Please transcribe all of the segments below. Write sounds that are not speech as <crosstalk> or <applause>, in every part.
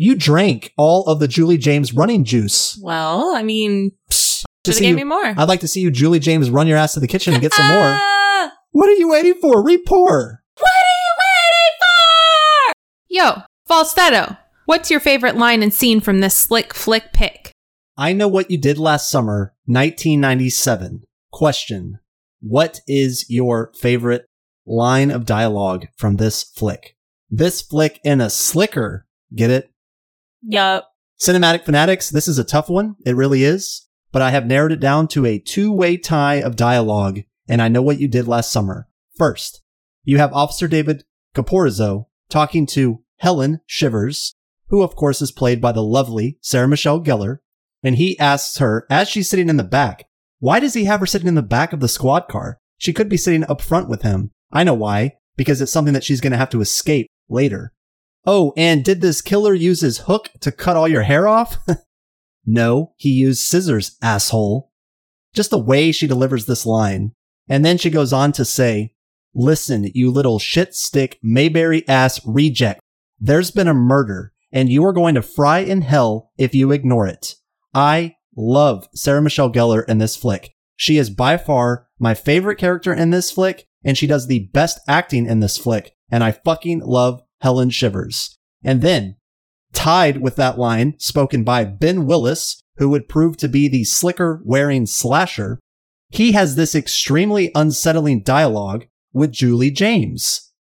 You drank all of the Julie James running juice. Well, I mean, To see gave you- me more. I'd like to see you, Julie James, run your ass to the kitchen and get some more. <laughs> What are you waiting for? Repour. what are you waiting for? Yo, falsetto. What's your favorite line and scene from this slick flick pick? I know what you did last summer, 1997. Question. What is your favorite line of dialogue from this flick? This flick in a slicker. Get it? Yup. Cinematic Fanatics, this is a tough one. It really is. But I have narrowed it down to a two way tie of dialogue, and I know what you did last summer. First, you have Officer David Caporizzo talking to Helen Shivers, who of course is played by the lovely Sarah Michelle Gellar, and he asks her, as she's sitting in the back, why does he have her sitting in the back of the squad car? She could be sitting up front with him. I know why, because it's something that she's going to have to escape later. Oh, and did this killer use his hook to cut all your hair off? <laughs> no, he used scissors, asshole. Just the way she delivers this line. And then she goes on to say, Listen, you little shit stick Mayberry ass reject. There's been a murder, and you are going to fry in hell if you ignore it. I love Sarah Michelle Gellar in this flick. She is by far my favorite character in this flick, and she does the best acting in this flick. And I fucking love Helen Shivers. And then, tied with that line spoken by Ben Willis, who would prove to be the slicker wearing slasher, he has this extremely unsettling dialogue with Julie James.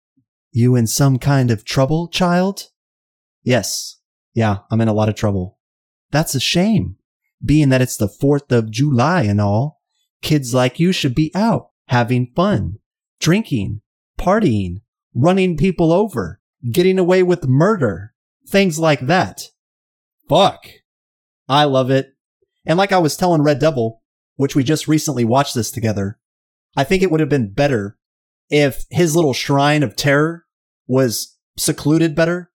You in some kind of trouble, child? Yes. Yeah, I'm in a lot of trouble. That's a shame, being that it's the 4th of July and all. Kids like you should be out, having fun, drinking, partying, running people over, getting away with murder, things like that. Fuck. I love it. And like I was telling Red Devil, which we just recently watched this together, I think it would have been better if his little shrine of terror was secluded better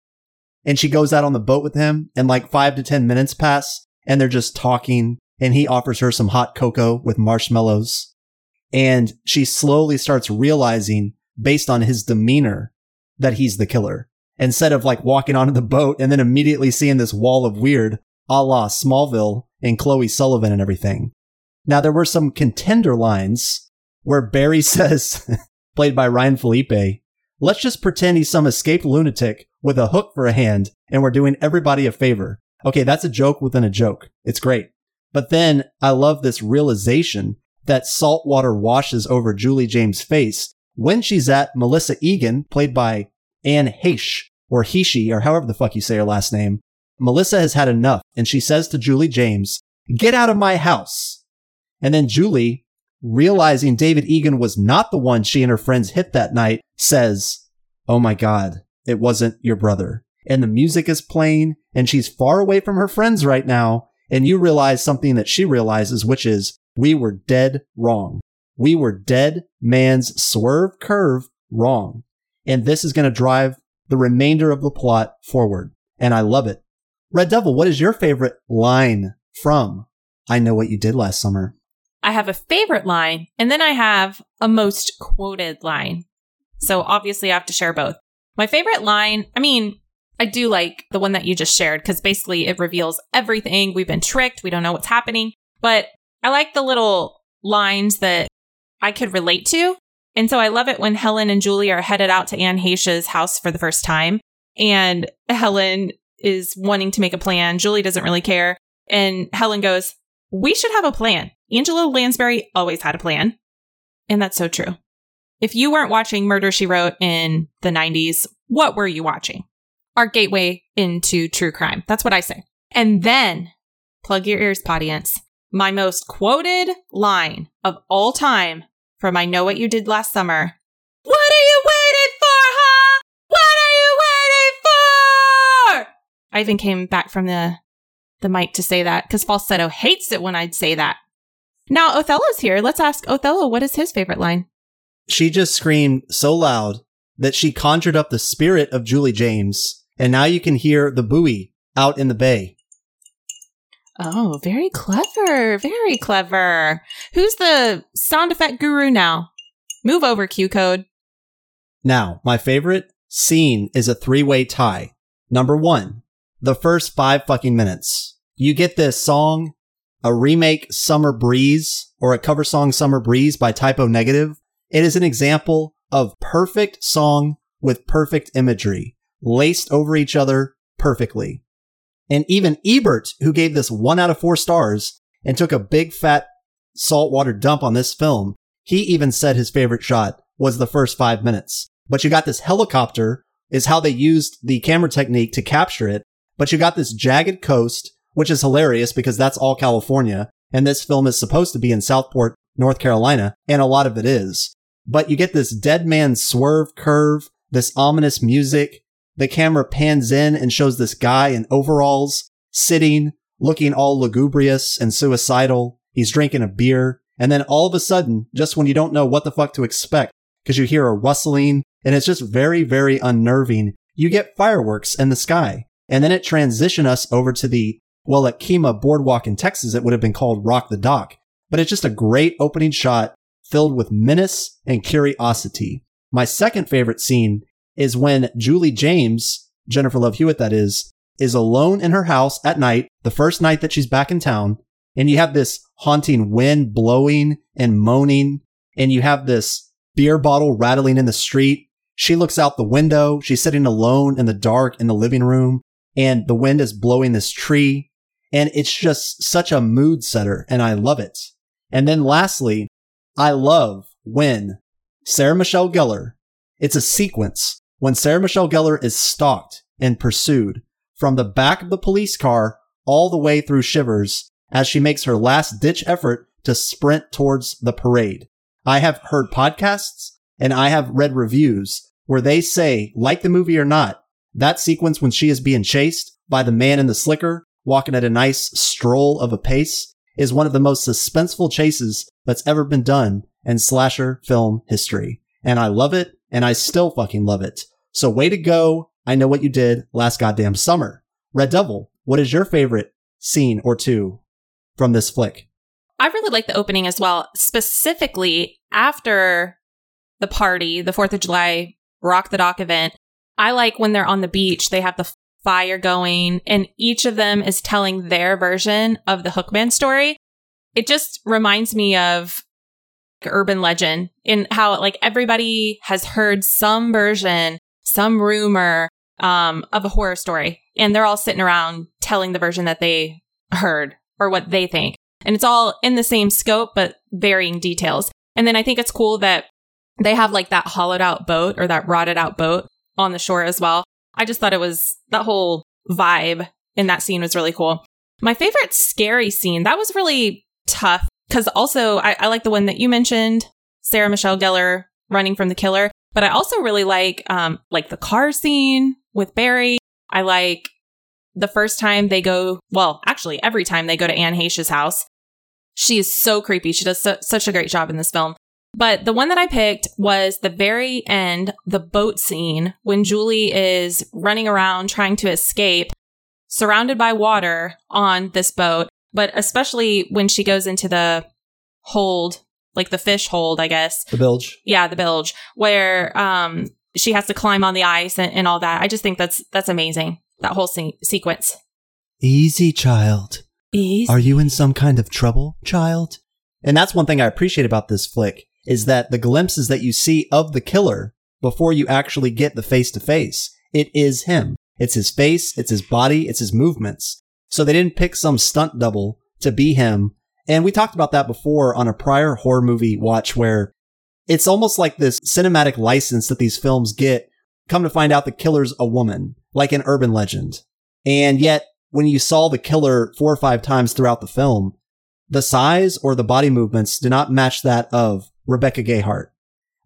and she goes out on the boat with him and like five to 10 minutes pass and they're just talking and he offers her some hot cocoa with marshmallows and she slowly starts realizing based on his demeanor that he's the killer instead of like walking onto the boat and then immediately seeing this wall of weird a la Smallville and Chloe Sullivan and everything. Now there were some contender lines where Barry <laughs> says, played by Ryan Phillippe, let's just pretend he's some escaped lunatic with a hook for a hand and we're doing everybody a favor. Okay, that's a joke within a joke. It's great. But then I love this realization that salt water washes over Julie James' face when she's at Melissa Egan, played by Anne Heche, or Heshi, or however the fuck you say her last name. Melissa has had enough, and she says to Julie James, Get out of my house. And then Julie, realizing David Egan was not the one she and her friends hit that night, says, Oh my God, it wasn't your brother. And the music is playing, and she's far away from her friends right now. And you realize something that she realizes, which is, we were dead wrong. We were dead man's swerve curve wrong. And this is going to drive the remainder of the plot forward. And I love it. Red Devil, what is your favorite line from I Know What You Did Last Summer? I have a favorite line, and then I have a most quoted line. So obviously, I have to share both. My favorite line, I mean, I do like the one that you just shared because basically it reveals everything. We've been tricked. We don't know what's happening. But I like the little lines that I could relate to. And so I love it when Helen and Julie are headed out to Anne Heche's house for the first time. And Helen is wanting to make a plan. Julie doesn't really care. And Helen goes, We should have a plan. Angela Lansbury always had a plan. And that's so true. If you weren't watching Murder She Wrote in the 90s, what were you watching? Our gateway into true crime. That's what I say. And then, plug your ears, audience. My most quoted line of all time from I Know What You Did Last Summer. What are you waiting for, huh? What are you waiting for? I even came back from the the mic to say that because falsetto hates it when I'd say that. Now Othello's here. Let's ask Othello what is his favorite line. She just screamed so loud that she conjured up the spirit of Julie James, and now you can hear the buoy out in the bay. Oh, very clever. Very clever. Who's the sound effect guru now? Move over, Q code. Now, my favorite scene is a three way tie. Number one, the first five fucking minutes. You get this song, a remake Summer Breeze or a cover song Summer Breeze by Type O Negative. It is an example of perfect song with perfect imagery laced over each other perfectly. And even Ebert, who gave this one out of four stars and took a big fat saltwater dump on this film, he even said his favorite shot was the first five minutes. But you got this helicopter is how they used the camera technique to capture it. But you got this jagged coast, which is hilarious because that's all California. And this film is supposed to be in Southport, North Carolina. And a lot of it is. But you get this dead man swerve curve, this ominous music. The camera pans in and shows this guy in overalls sitting, looking all lugubrious and suicidal. He's drinking a beer. And then all of a sudden, just when you don't know what the fuck to expect, because you hear a rustling and it's just very, very unnerving, you get fireworks in the sky. And then it transition us over to the, well, at Kemah Boardwalk in Texas, it would have been called Rock the Dock. But it's just a great opening shot filled with menace and curiosity. My second favorite scene is when Julie James, Jennifer Love Hewitt that is, is alone in her house at night, the first night that she's back in town, and you have this haunting wind blowing and moaning, and you have this beer bottle rattling in the street. She looks out the window. She's sitting alone in the dark in the living room, and the wind is blowing this tree. And it's just such a mood setter, and I love it. And then lastly, I love when Sarah Michelle Gellar, it's a sequence when Sarah Michelle Gellar is stalked and pursued from the back of the police car all the way through Shivers as she makes her last ditch effort to sprint towards the parade. I have heard podcasts and I have read reviews where they say, like the movie or not, that sequence when she is being chased by the man in the slicker walking at a nice stroll of a pace is one of the most suspenseful chases that's ever been done in slasher film history. And I love it and I still fucking love it. So way to go. I know what you did last goddamn summer. Red Devil, what is your favorite scene or two from this flick? I really like the opening as well, specifically after the party, the 4th of July Rock the Dock event. I like when they're on the beach, they have the fire going, and each of them is telling their version of the Hookman story. It just reminds me of urban legend in how like everybody has heard some version, some rumor um, of a horror story, and they're all sitting around telling the version that they heard or what they think. And it's all in the same scope, but varying details. And then I think it's cool that they have like that hollowed out boat or that rotted out boat on the shore as well. I just thought it was that whole vibe in that scene was really cool. My favorite scary scene, that was really tough because also I, I, like the one that you mentioned, Sarah Michelle Gellar running from the killer. But I also really like um like the car scene with Barry. I like the first time they go, well, actually every time they go to Anne Heche's house. She is so creepy. She does so, such a great job in this film. But the one that I picked was the very end, the boat scene when Julie is running around trying to escape, surrounded by water on this boat, but especially when she goes into the hold, like the fish hold, I guess. The bilge. Yeah, the bilge, where um she has to climb on the ice and, and all that. I just think that's that's amazing. That whole se- sequence. Easy, child. Easy. Are you in some kind of trouble, child? And that's one thing I appreciate about this flick is that the glimpses that you see of the killer before you actually get the face to face, it is him. It's his face, it's his body, it's his movements. So they didn't pick some stunt double to be him. And we talked about that before on a prior horror movie watch where it's almost like this cinematic license that these films get. Come to find out the killer's a woman, like an urban legend. And yet, when you saw the killer four or five times throughout the film, the size or the body movements do not match that of Rebecca Gayheart.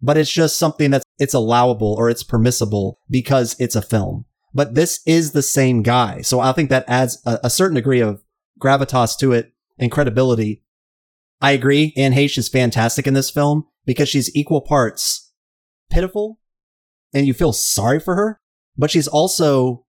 But it's just something that's, it's allowable or it's permissible because it's a film. But this is the same guy. So I think that adds a, a certain degree of gravitas to it and credibility. I agree. Anne Heche is fantastic in this film because she's equal parts pitiful and you feel sorry for her, but she's also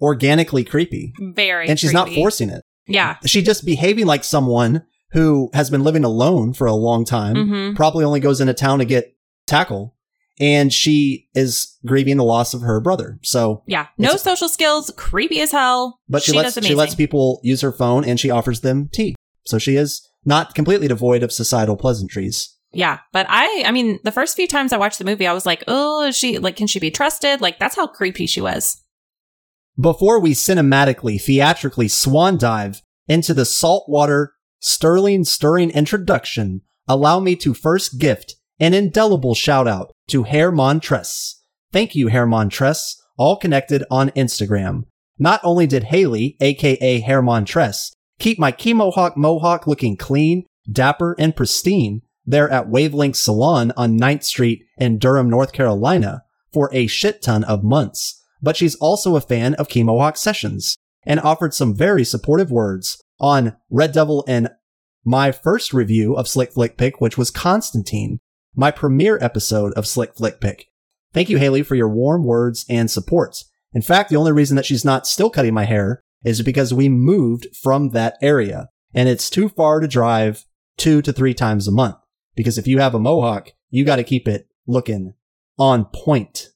organically creepy. Very. And she's creepy. not forcing it. Yeah. She's just behaving like someone who has been living alone for a long time, Mhm. probably only goes into town to get tackle. and she is grieving the loss of her brother. So, Yeah. No social skills, creepy as hell. but she, she lets she lets people use her phone and she offers them tea. So she is not completely devoid of societal pleasantries. Yeah, but I, I mean, the first few times I watched the movie, I was like, oh, is she like, can she be trusted? Like, that's how creepy she was. Before we cinematically, theatrically swan dive into the saltwater, sterling stirring introduction, allow me to first gift an indelible shout out to Hair Montress. Thank you, Hair Montress, all connected on Instagram. Not only did Haley, aka Hair Montress, keep my Chemohawk mohawk looking clean, dapper, and pristine there at Wavelength Salon on 9th Street in Durham, North Carolina for a shit ton of months, but she's also a fan of Chemohawk Sessions and offered some very supportive words on Red Devil and my first review of Slick Flick Pick, which was Constantine, my premiere episode of Slick Flick Pick. Thank you, Haley, for your warm words and support. In fact, the only reason that she's not still cutting my hair is because we moved from that area and it's too far to drive two to three times a month. Because if you have a mohawk, you got to keep it looking on point.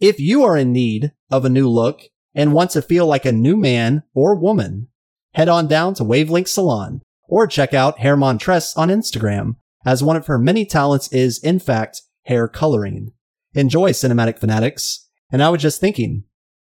If you are in need of a new look and want to feel like a new man or woman, head on down to Wavelength Salon or check out Hair Montress on Instagram, as one of her many talents is, in fact, hair coloring. Enjoy, cinematic fanatics. And I was just thinking,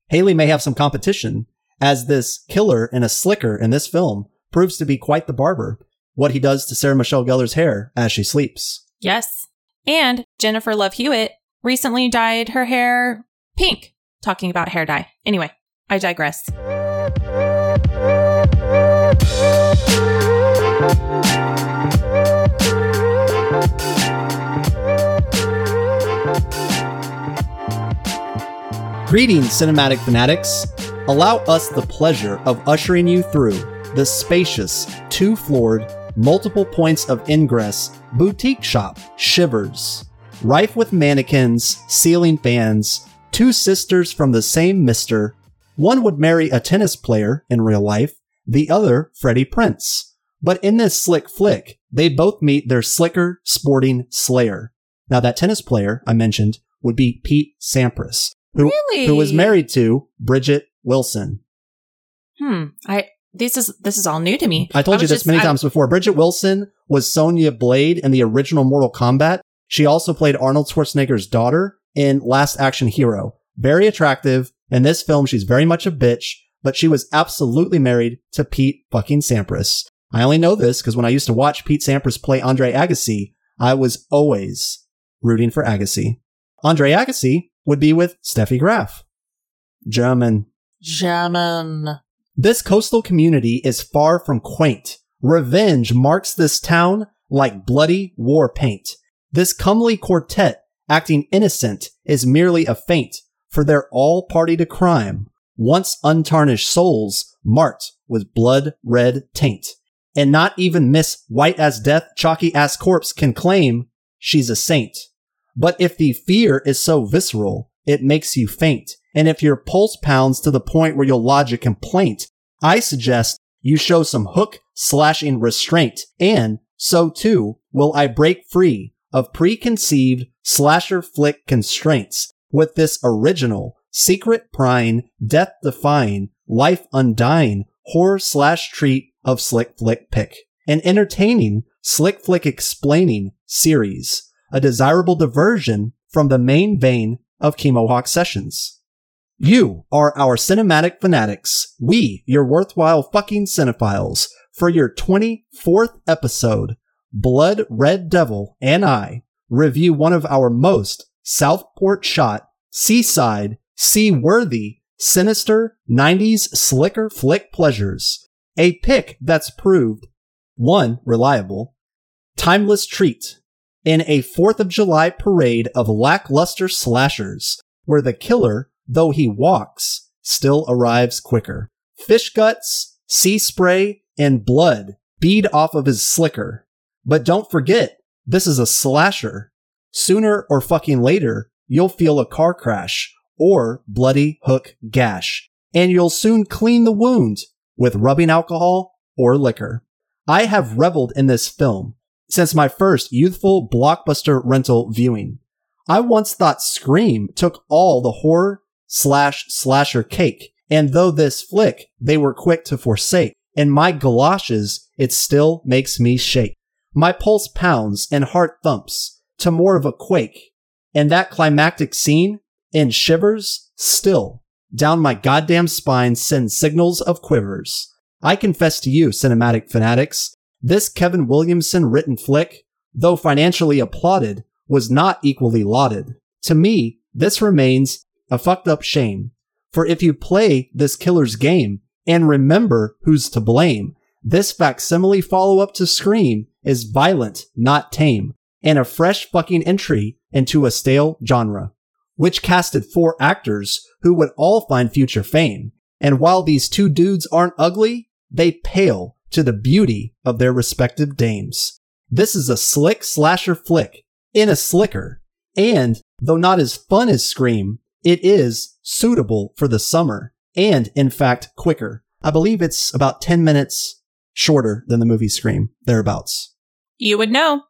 Haley may have some competition, as this killer and a slicker in this film proves to be quite the barber. What he does to Sarah Michelle Gellar's hair as she sleeps. Yes. And Jennifer Love Hewitt recently dyed her hair pink, talking about hair dye. Anyway, I digress. Greetings, cinematic fanatics. Allow us the pleasure of ushering you through the spacious, two floored, multiple points of ingress boutique shop Shivers. Rife with mannequins, ceiling fans, two sisters from the same mister. One would marry a tennis player in real life, the other Freddie Prinze. But in this slick flick, they both meet their slicker, sporting slayer. Now, that tennis player I mentioned would be Pete Sampras, who, Really? who was married to Bridgette Wilson. Hmm. I this is this is all new to me. I told you this just- many I- times before. Bridgette Wilson was Sonya Blade in the original Mortal Kombat. She also played Arnold Schwarzenegger's daughter in Last Action Hero. Very attractive. In this film, she's very much a bitch, but she was absolutely married to Pete fucking Sampras. I only know this because when I used to watch Pete Sampras play Andre Agassi, I was always rooting for Agassi. Andre Agassi would be with Steffi Graf. German. German. This coastal community is far from quaint. Revenge marks this town like bloody war paint. This comely quartet, acting innocent, is merely a feint, for they're all party to crime, once untarnished souls marked with blood red taint. And not even Miss White as Death, Chalky ass Corpse can claim she's a saint. But if the fear is so visceral, it makes you faint. And if your pulse pounds to the point where you'll lodge a complaint, I suggest you show some hook slashing restraint. And so too will I break free of preconceived slasher flick constraints with this original, secret prying, death defying, life undying horror slash treat of Slick Flick Pick. An entertaining, Slick Flick explaining series. A desirable diversion from the main vein of Chemohawk Sessions. You are our cinematic fanatics. We, your worthwhile fucking cinephiles, for your 24th episode, Blood Red Devil and I review one of our most Southport shot, seaside, seaworthy, sinister 90s slicker flick pleasures. A pick that's proved one, reliable, timeless treat in a 4th of July parade of lackluster slashers where the killer, though he walks, still arrives quicker. Fish guts, sea spray, and blood bead off of his slicker. But don't forget, this is a slasher. Sooner or fucking later, you'll feel a car crash or bloody hook gash, and you'll soon clean the wound with rubbing alcohol or liquor. I have reveled in this film since my first youthful blockbuster rental viewing. I once thought Scream took all the horror slash slasher cake, and though this flick they were quick to forsake, in my galoshes it still makes me shake. My pulse pounds and heart thumps to more of a quake, and that climactic scene in shivers still down my goddamn spine sends signals of quivers. I confess to you, cinematic fanatics, this Kevin Williamson written flick, though financially applauded, was not equally lauded. To me, this remains a fucked up shame. For if you play this killer's game and remember who's to blame, this facsimile follow up to Scream is violent, not tame, and a fresh fucking entry into a stale genre, which casted four actors who would all find future fame. And while these two dudes aren't ugly, they pale to the beauty of their respective dames. This is a slick slasher flick in a slicker, and though not as fun as Scream, it is suitable for the summer, and in fact, quicker. I believe it's about 10 minutes shorter than the movie Scream, thereabouts. You would know.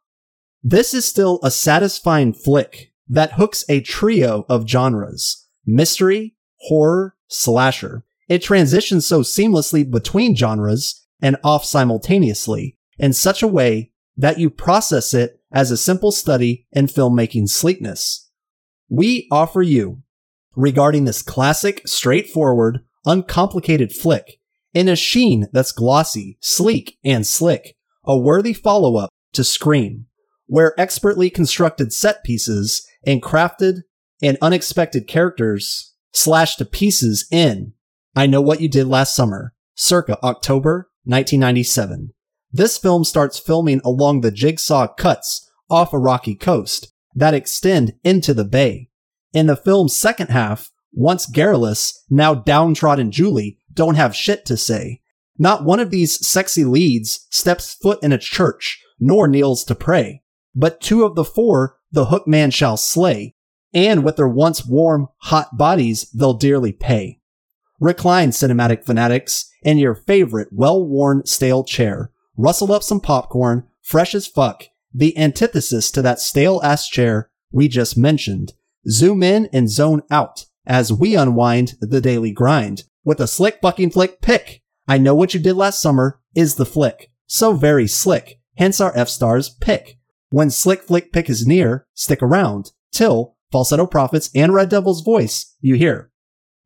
This is still a satisfying flick that hooks a trio of genres mystery, horror, slasher. It transitions so seamlessly between genres and off simultaneously in such a way that you process it as a simple study in filmmaking sleekness. We offer you, regarding this classic, straightforward, uncomplicated flick, in a sheen that's glossy, sleek, and slick, a worthy follow up to Scream, where expertly constructed set pieces and crafted and unexpected characters slashed to pieces in I Know What You Did Last Summer, circa October 1997. This film starts filming along the jigsaw cuts off a rocky coast that extend into the bay. In the film's second half, once garrulous, now downtrodden Julie don't have shit to say. Not one of these sexy leads steps foot in a church, nor kneels to pray. But two of the four the hook man shall slay, and with their once warm, hot bodies they'll dearly pay. Recline, cinematic fanatics, in your favorite well-worn stale chair. Rustle up some popcorn, fresh as fuck, the antithesis to that stale ass chair we just mentioned. Zoom in and zone out as we unwind the daily grind with a slick bucking flick pick. I know what you did last summer is the flick. So very slick. Hence our F stars pick. When slick flick pick is near, stick around till falsetto prophets and Red Devil's voice you hear.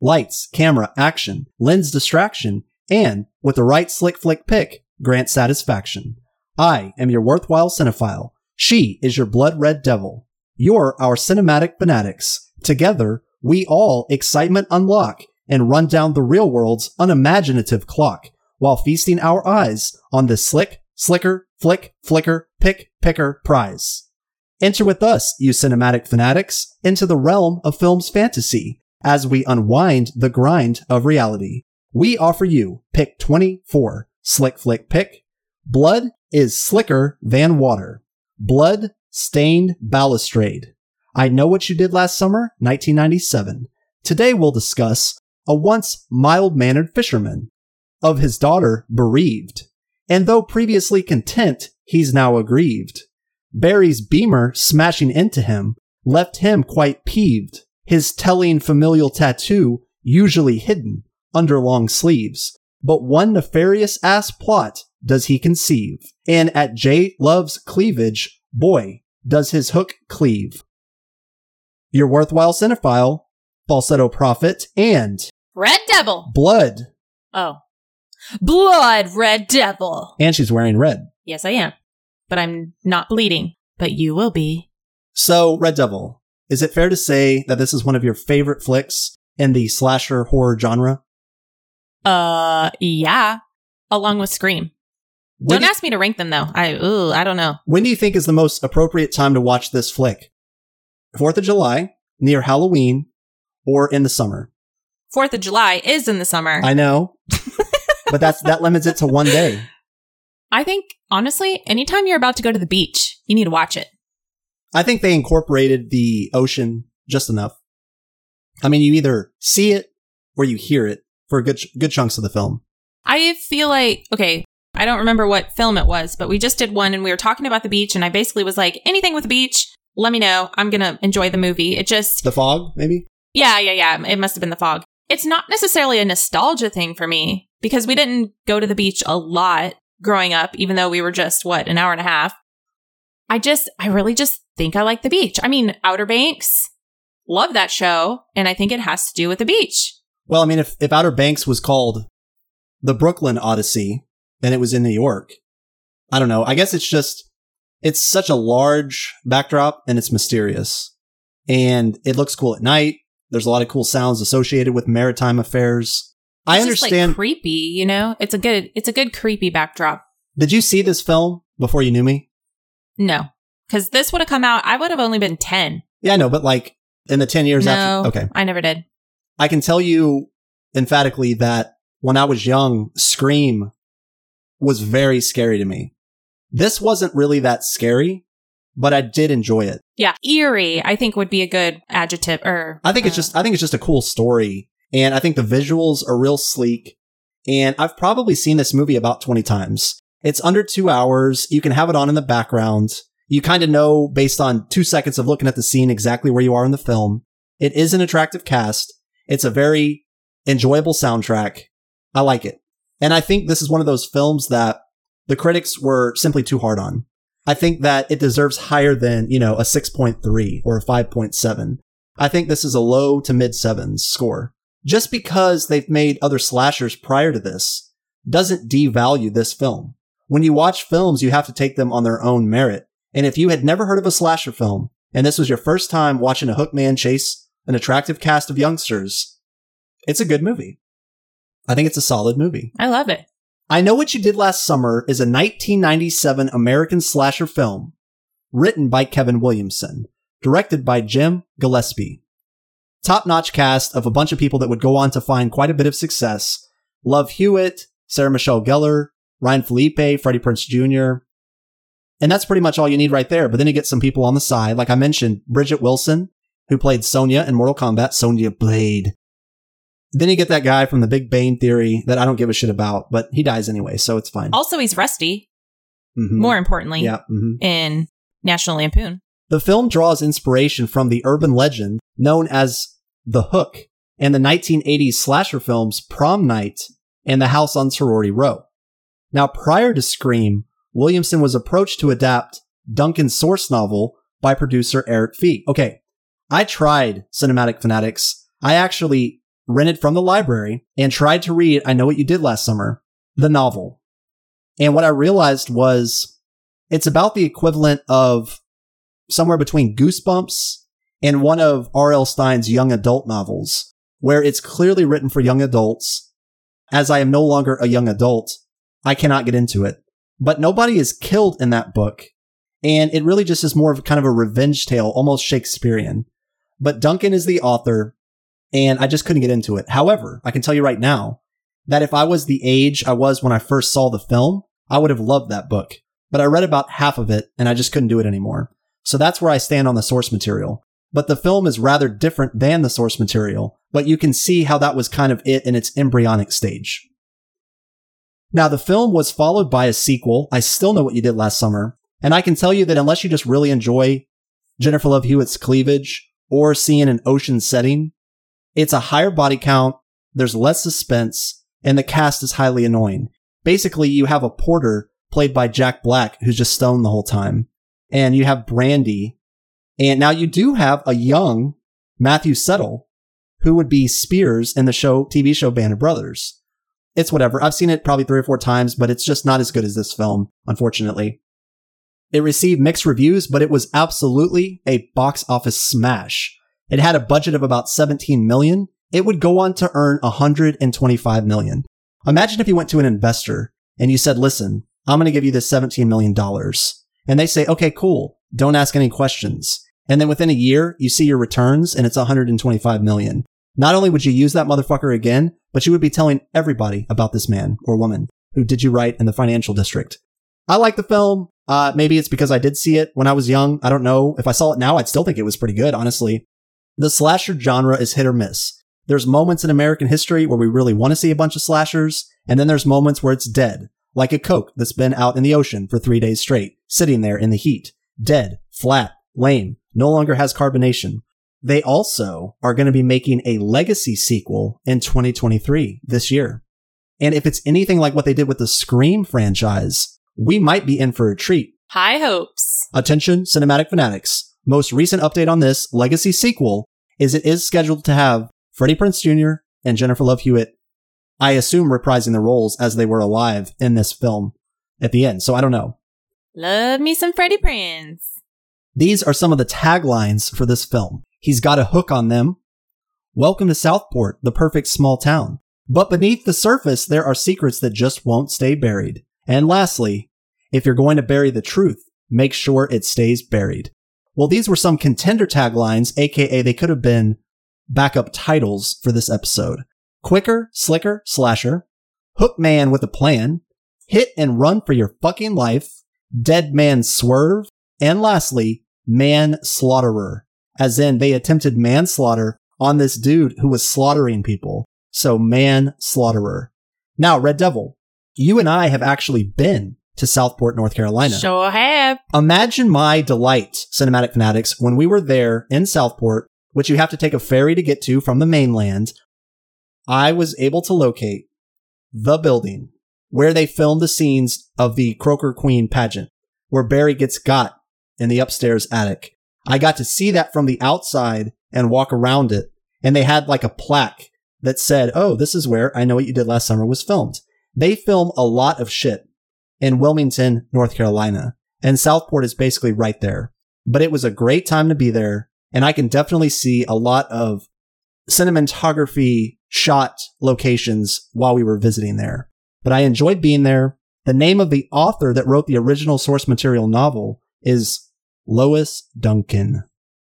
Lights, camera, action, lens distraction, and with the right slick flick pick, grant satisfaction. I am your worthwhile cinephile. She is your blood red devil. You're our cinematic fanatics. Together, we all excitement unlock and run down the real world's unimaginative clock while feasting our eyes on the slick, slicker, flick, flicker, pick, picker prize. Enter with us, you cinematic fanatics, into the realm of film's fantasy as we unwind the grind of reality. We offer you pick 24, slick flick pick. Blood is slicker than water. Blood stained balustrade. I know what you did last summer, 1997. Today we'll discuss a once mild mannered fisherman, of his daughter bereaved, and though previously content, he's now aggrieved. Barry's beamer smashing into him left him quite peeved, his telling familial tattoo usually hidden under long sleeves. But one nefarious ass plot does he conceive, and at J Love's cleavage, boy, does his hook cleave. Your worthwhile cinephile, falsetto prophet, and Red Devil. blood. Oh. Blood Red Devil. And she's wearing red. Yes, I am. But I'm not bleeding. But you will be. So, Red Devil, is it fair to say that this is one of your favorite flicks in the slasher horror genre? Uh, yeah. Along with Scream. When don't do, ask me to rank them though. I, ooh, I don't know. when do you think is the most appropriate time to watch this flick? Fourth of July, near Halloween, or in the summer? Fourth of July is in the summer. I know, but that's that limits it to one day. <laughs> I think, honestly, anytime you're about to go to the beach, you need to watch it. I think they incorporated the ocean just enough. I mean, you either see it or you hear it for good good chunks of the film. I feel like, okay, I don't remember what film it was, but we just did one and we were talking about the beach, and I basically was like, anything with a beach, let me know. I'm going to enjoy the movie. It just, The Fog, maybe? yeah, yeah, yeah. It must have been the fog. It's not necessarily a nostalgia thing for me because we didn't go to the beach a lot growing up, even though we were just, what, an hour and a half. I just, I really just think I like the beach. I mean, Outer Banks, love that show. And I think it has to do with the beach. Well, I mean, if, if Outer Banks was called the Brooklyn Odyssey and it was in New York, I don't know. I guess it's just, it's such a large backdrop and it's mysterious and it looks cool at night. There's a lot of cool sounds associated with maritime affairs. I It's just, understand. like creepy, you know? It's a good, it's a good creepy backdrop. Did you see this film before you knew me? No, because this would have come out, I would have only been 10. Yeah, I know, but like in the 10 years no, after. Okay. I never did. I can tell you emphatically that when I was young, Scream was very scary to me. This wasn't really that scary, but I did enjoy it. Yeah. Eerie, I think would be a good adjective or. I think it's uh, just, I think it's just a cool story. And I think the visuals are real sleek. And I've probably seen this movie about 20 times. It's under two hours. You can have it on in the background. You kind of know based on two seconds of looking at the scene exactly where you are in the film. It is an attractive cast. It's a very enjoyable soundtrack. I like it. And I think this is one of those films that the critics were simply too hard on. I think that it deserves higher than, you know, a 6.3 or a 5.7. I think this is a low to mid sevens score. Just because they've made other slashers prior to this doesn't devalue this film. When you watch films, you have to take them on their own merit. And if you had never heard of a slasher film, and this was your first time watching a hook man chase an attractive cast of youngsters, it's a good movie. I think it's a solid movie. I love it. I Know What You Did Last Summer is a 1997 American slasher film written by Kevin Williamson, directed by Jim Gillespie. Top notch cast of a bunch of people that would go on to find quite a bit of success. Love Hewitt, Sarah Michelle Gellar, Ryan Phillippe, Freddie Prinze Jr. And that's pretty much all you need right there. But then you get some people on the side. Like I mentioned, Bridgette Wilson, who played Sonya in Mortal Kombat, Sonya Blade. Then you get that guy from the Big Bang Theory that I don't give a shit about, but he dies anyway, so it's fine. Also, he's Rusty, Mhm. more importantly, Yeah. mhm. in National Lampoon. The film draws inspiration from the urban legend known as The Hook and the 1980s slasher films Prom Night and The House on Sorority Row. Now, prior to Scream, Williamson was approached to adapt Duncan's source novel by producer Eric Fee. Okay, I tried Cinematic Fanatics. I actually rented from the library and tried to read I Know What You Did Last Summer, the novel. And what I realized was it's about the equivalent of somewhere between Goosebumps and one of R.L. Stine's young adult novels, where it's clearly written for young adults. As I am no longer a young adult, I cannot get into it. But nobody is killed in that book. And it really just is more of kind of a revenge tale, almost Shakespearean. But Duncan is the author, and I just couldn't get into it. However, I can tell you right now that if I was the age I was when I first saw the film, I would have loved that book. But I read about half of it, and I just couldn't do it anymore. So that's where I stand on the source material. But the film is rather different than the source material, but you can see how that was kind of it in its embryonic stage. Now, the film was followed by a sequel, I Still Know What You Did Last Summer, and I can tell you that unless you just really enjoy Jennifer Love Hewitt's cleavage or seeing an ocean setting, it's a higher body count, there's less suspense, and the cast is highly annoying. Basically, you have a porter played by Jack Black who's just stoned the whole time and you have Brandy. And now you do have a young Matthew Settle who would be Speirs in the show, TV show Band of Brothers. It's whatever. I've seen it probably three or four times, but it's just not as good as this film, unfortunately. It received mixed reviews, but it was absolutely a box office smash. It had a budget of about 17 million. It would go on to earn 125 million. Imagine if you went to an investor and you said, listen, I'm going to give you this $17 million. And they say, okay, cool. Don't ask any questions. And then within a year, you see your returns and it's 125 million. Not only would you use that motherfucker again, but you would be telling everybody about this man or woman who did you right in the financial district. I like the film. Uh, maybe it's because I did see it when I was young. I don't know. If I saw it now, I'd still think it was pretty good, honestly. The slasher genre is hit or miss. There's moments in American history where we really want to see a bunch of slashers, and then there's moments where it's dead, like a Coke that's been out in the ocean for three days straight, sitting there in the heat. Dead, flat, lame. no longer has carbonation. They also are going to be making a legacy sequel in 2023 this year. And if it's anything like what they did with the Scream franchise, we might be in for a treat. High hopes. Attention, cinematic fanatics. Most recent update on this legacy sequel is it is scheduled to have Freddie Prinze Jr. and Jennifer Love Hewitt, I assume reprising the roles as they were alive in this film at the end. So I don't know. Love me some Freddie Prinze. These are some of the taglines for this film. He's got a hook on them. Welcome to Southport, the perfect small town. But beneath the surface, there are secrets that just won't stay buried. And lastly, if you're going to bury the truth, make sure it stays buried. Well, these were some contender taglines, aka they could have been backup titles for this episode. Quicker, slicker, slasher, hook man with a plan, hit and run for your fucking life, dead man swerve, and lastly, man slaughterer. As in they attempted manslaughter on this dude who was slaughtering people. So man slaughterer. Now, Red Devil, you and I have actually been to Southport, North Carolina. Sure have. Imagine my delight, cinematic fanatics, when we were there in Southport, which you have to take a ferry to get to from the mainland. I was able to locate the building where they filmed the scenes of the Croaker Queen pageant, where Barry gets got in the upstairs attic. I got to see that from the outside and walk around it. And they had like a plaque that said, Oh, this is where I know what you did last summer was filmed. They film a lot of shit in Wilmington, North Carolina, and Southport is basically right there. But it was a great time to be there. And I can definitely see a lot of cinematography shot locations while we were visiting there. But I enjoyed being there. The name of the author that wrote the original source material novel is Lois Duncan.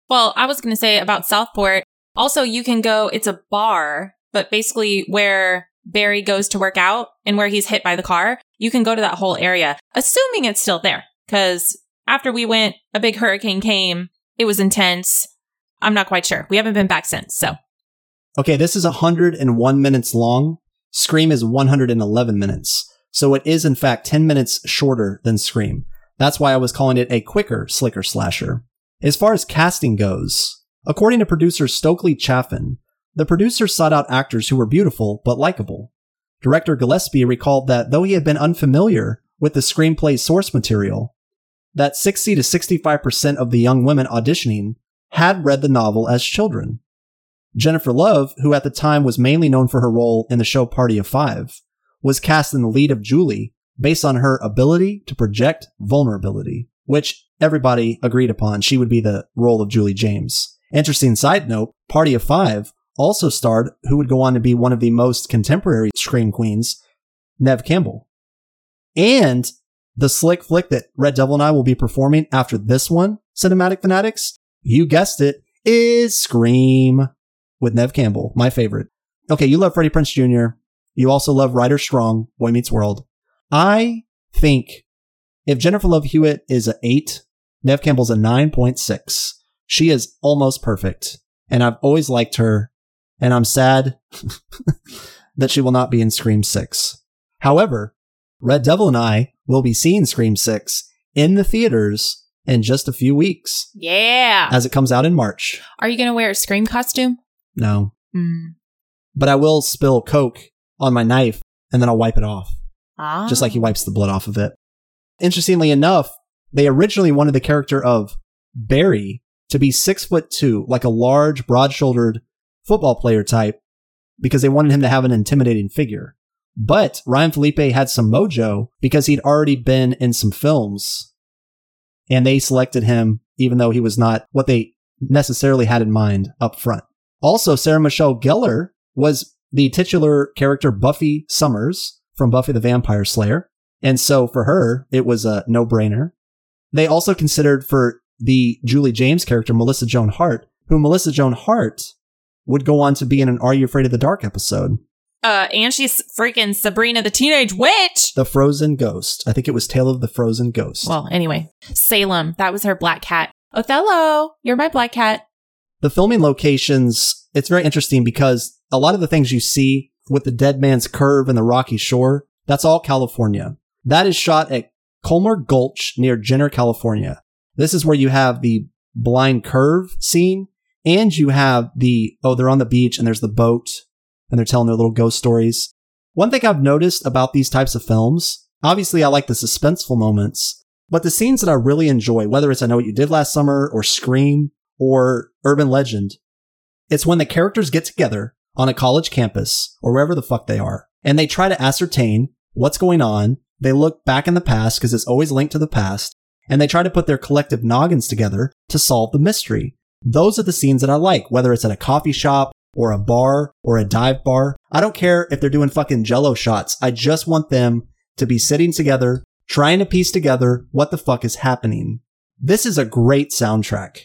Well, I was going to say about Southport. Also, you can go, it's a bar, but basically where Barry goes to work out and where he's hit by the car, you can go to that whole area, assuming it's still there. Cause after we went, a big hurricane came. It was intense. I'm not quite sure. We haven't been back since. So Okay, this is 101 minutes long. Scream is 111 minutes. So it is in fact 10 minutes shorter than Scream. That's why I was calling it a quicker, slicker slasher. As far as casting goes, according to producer Stokely Chaffin, the producers sought out actors who were beautiful but likable. Director Gillespie recalled that though he had been unfamiliar with the screenplay source material, that 60 to 65% of the young women auditioning had read the novel as children. Jennifer Love, who at the time was mainly known for her role in the show Party of Five, was cast in the lead of Julie based on her ability to project vulnerability, which everybody agreed upon she would be the role of Julie James. Interesting side note, Party of Five also starred who would go on to be one of the most contemporary scream queens, Neve Campbell. And the slick flick that Red Devil and I will be performing after this one, Cinematic Fanatics, you guessed it, is Scream with Neve Campbell, my favorite. Okay, you love Freddie Prinze Jr. You also love Ryder Strong, Boy Meets World. I think if Jennifer Love Hewitt is a 8, Neve Campbell's a 9.6. She is almost perfect. And I've always liked her. And I'm sad <laughs> that she will not be in Scream 6. However, Red Devil and I will be seeing Scream 6 in the theaters in just a few weeks yeah. as it comes out in March. Are you going to wear a scream costume? No, Mm. but I will spill Coke on my knife and then I'll wipe it off. Ah. just like he wipes the blood off of it. Interestingly enough, they originally wanted the character of Barry to be six foot two, like a large, broad shouldered football player type, because they wanted him to have an intimidating figure. But Ryan Phillippe had some mojo because he'd already been in some films and they selected him even though he was not what they necessarily had in mind up front. Also, Sarah Michelle Gellar was the titular character Buffy Summers from Buffy the Vampire Slayer. And so for her, it was a no brainer. They also considered for the Julie James character, Melissa Joan Hart, who Melissa Joan Hart would go on to be in an Are You Afraid of the Dark episode. Uh, and she's freaking Sabrina the Teenage Witch. The Frozen Ghost. I think it was Tale of the Frozen Ghost. Well, anyway, Salem. That was her black cat. Othello, you're my black cat. the filming locations, it's very interesting because a lot of the things you see with the Dead Man's Curve and the Rocky Shore, that's all California. That is shot at Colmer Gulch near Jenner, California. This is where you have the blind curve scene, and you have the, oh, they're on the beach and there's the boat and they're telling their little ghost stories. One thing I've noticed about these types of films, obviously I like the suspenseful moments, but the scenes that I really enjoy, whether it's I Know What You Did Last Summer or Scream or Urban Legend, it's when the characters get together on a college campus or wherever the fuck they are and they try to ascertain what's going on. They look back in the past because it's always linked to the past and they try to put their collective noggins together to solve the mystery. Those are the scenes that I like, whether it's at a coffee shop or a bar or a dive bar. I don't care if they're doing fucking jello shots. I just want them to be sitting together, trying to piece together what the fuck is happening. This is a great soundtrack.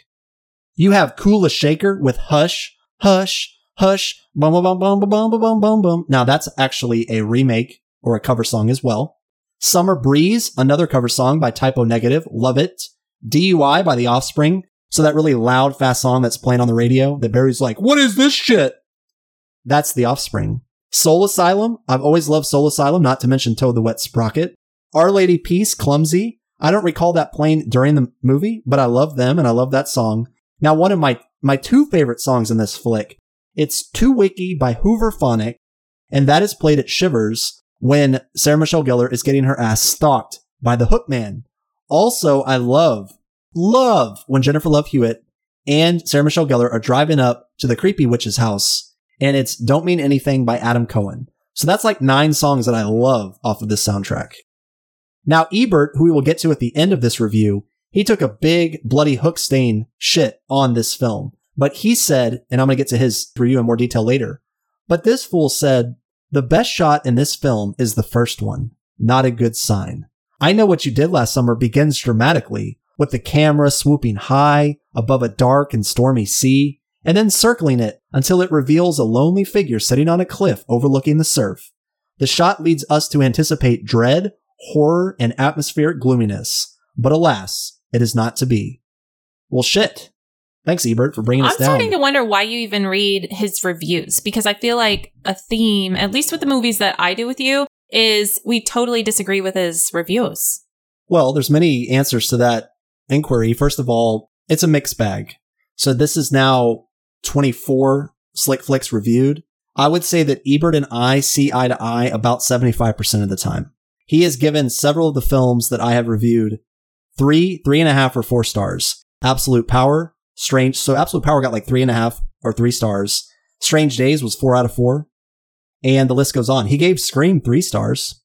You have Kula Shaker with Hush, Hush, Hush, bum bum bum bum bum bum bum bum bum. Now that's actually a remake or a cover song as well. Summer Breeze, another cover song by Type O Negative. Love it. DUI by The Offspring. So that really loud, fast song that's playing on the radio that Barry's like, what is this shit? That's The Offspring. Soul Asylum. I've always loved Soul Asylum, not to mention Toad the Wet Sprocket. Our Lady Peace, Clumsy. I don't recall that playing during the movie, but I love them and I love that song. Now, one of my, my two favorite songs in this flick, it's 2Wicky by Hoover Hooverphonic, and that is played at Shivers when Sarah Michelle Gellar is getting her ass stalked by the Hookman. Also, I love, love when Jennifer Love Hewitt and Sarah Michelle Gellar are driving up to the creepy witch's house and it's Don't Mean Anything by Adam Cohen. So that's like nine songs that I love off of this soundtrack. Now, Ebert, who we will get to at the end of this review, he took a big bloody hook stain shit on this film. But he said, and I'm going to get to his review in more detail later, but this fool said the best shot in this film is the first one. Not a good sign. I Know What You Did Last Summer begins dramatically with the camera swooping high above a dark and stormy sea and then circling it until it reveals a lonely figure sitting on a cliff overlooking the surf. The shot leads us to anticipate dread, horror, and atmospheric gloominess. But alas, it is not to be. Well, shit. Thanks, Ebert, for bringing us. I'm us down. starting to wonder why you even read his reviews because I feel like a theme, at least with the movies that I do with you, is we totally disagree with his reviews. Well, there's many answers to that inquiry. First of all, it's a mixed bag. So this is now 24 Slick Flicks reviewed. I would say that Ebert and I see eye to eye about 75% of the time. He has given several of the films that I have reviewed three, three and a half or four stars. Absolute Power, Strange. So Absolute Power got like three and a half or three stars. Strange Days was four out of four. And the list goes on. He gave Scream three stars.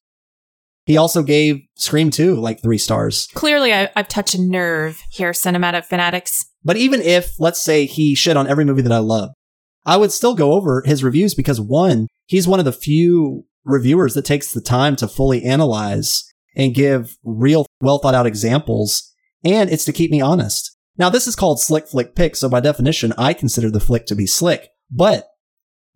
He also gave Scream 2 like three stars. Clearly, I, I've touched a nerve here, cinematic fanatics. But even if, let's say, he shit on every movie that I love, I would still go over his reviews because one, he's one of the few reviewers that takes the time to fully analyze and give real well thought out examples. And it's to keep me honest. Now, this is called Slick Flick Pick. So by definition, I consider the flick to be slick, but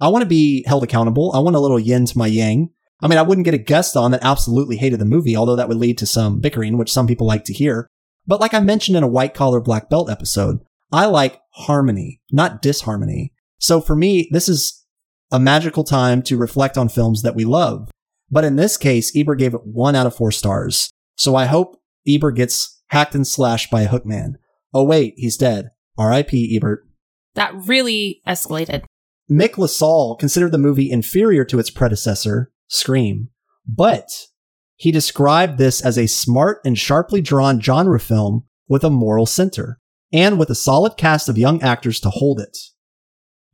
I want to be held accountable. I want a little yin to my yang. I mean, I wouldn't get a guest on that absolutely hated the movie, although that would lead to some bickering, which some people like to hear. But like I mentioned in a white collar black belt episode, I like harmony, not disharmony. So for me, this is a magical time to reflect on films that we love. But in this case, Ebert gave it one out of four stars. So I hope Ebert gets hacked and slashed by a hookman. Oh wait, he's dead. R.I.P. Ebert. That really escalated. Mick LaSalle considered the movie inferior to its predecessor, Scream, but he described this as a smart and sharply drawn genre film with a moral center and with a solid cast of young actors to hold it.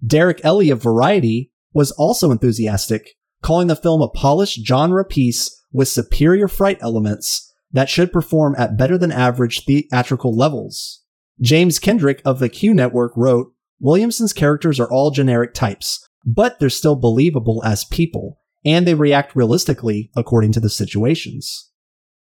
Derek Elley of Variety was also enthusiastic, calling the film a polished genre piece with superior fright elements that should perform at better than average theatrical levels. James Kendrick of the Q Network wrote, Williamson's characters are all generic types, but they're still believable as people, and they react realistically according to the situations.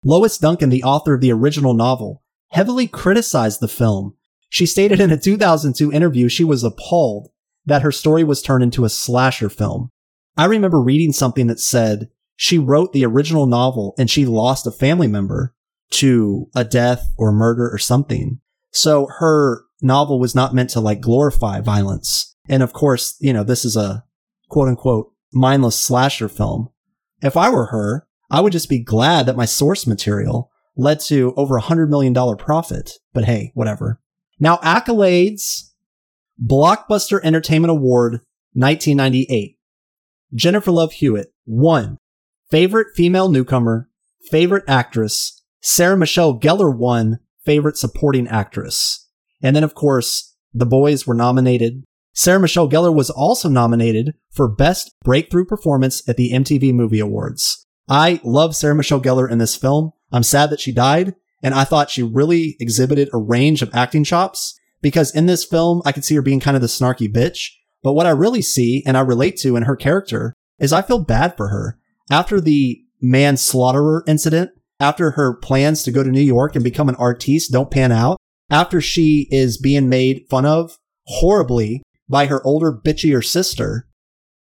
Lois Duncan, the author of the original novel, heavily criticized the film. She stated in a 2002 interview she was appalled that her story was turned into a slasher film. I remember reading something that said she wrote the original novel and she lost a family member to a death or murder or something. So her novel was not meant to like glorify violence. And of course, you know, this is a quote unquote mindless slasher film. If I were her, I would just be glad that my source material led to over a hundred million dollar profit. But hey, whatever. Now, accolades Blockbuster Entertainment Award 1998. Jennifer Love Hewitt, one. Favorite female newcomer, favorite actress. Sarah Michelle Gellar won favorite supporting actress. And then, of course, the boys were nominated. Sarah Michelle Gellar was also nominated for Best Breakthrough Performance at the MTV Movie Awards. I love Sarah Michelle Gellar in this film. I'm sad that she died, and I thought she really exhibited a range of acting chops because in this film, I could see her being kind of the snarky bitch. But what I really see and I relate to in her character is I feel bad for her. After the manslaughterer incident, after her plans to go to New York and become an artiste don't pan out, after she is being made fun of horribly by her older, bitchier sister,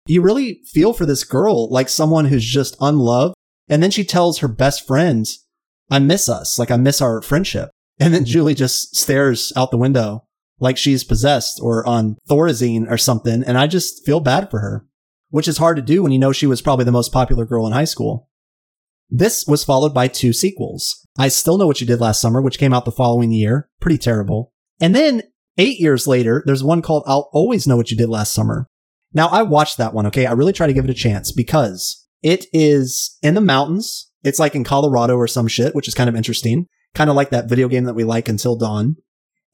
you really feel for this girl like someone who's just unloved. And then she tells her best friend, I miss us. Like I miss our friendship. <laughs> And then mm-hmm. Julie just stares out the window like she's possessed or on Thorazine or something. And I just feel bad for her, which is hard to do when you know she was probably the most popular girl in high school. This was followed by two sequels. I Still Know What You Did Last Summer, which came out the following year. Pretty terrible. And then eight years later, there's one called I'll Always Know What You Did Last Summer. Now I watched that one. Okay. I really try to give it a chance because it is in the mountains. It's like in Colorado or some shit, which is kind of interesting. Kind of like that video game that we like Until Dawn.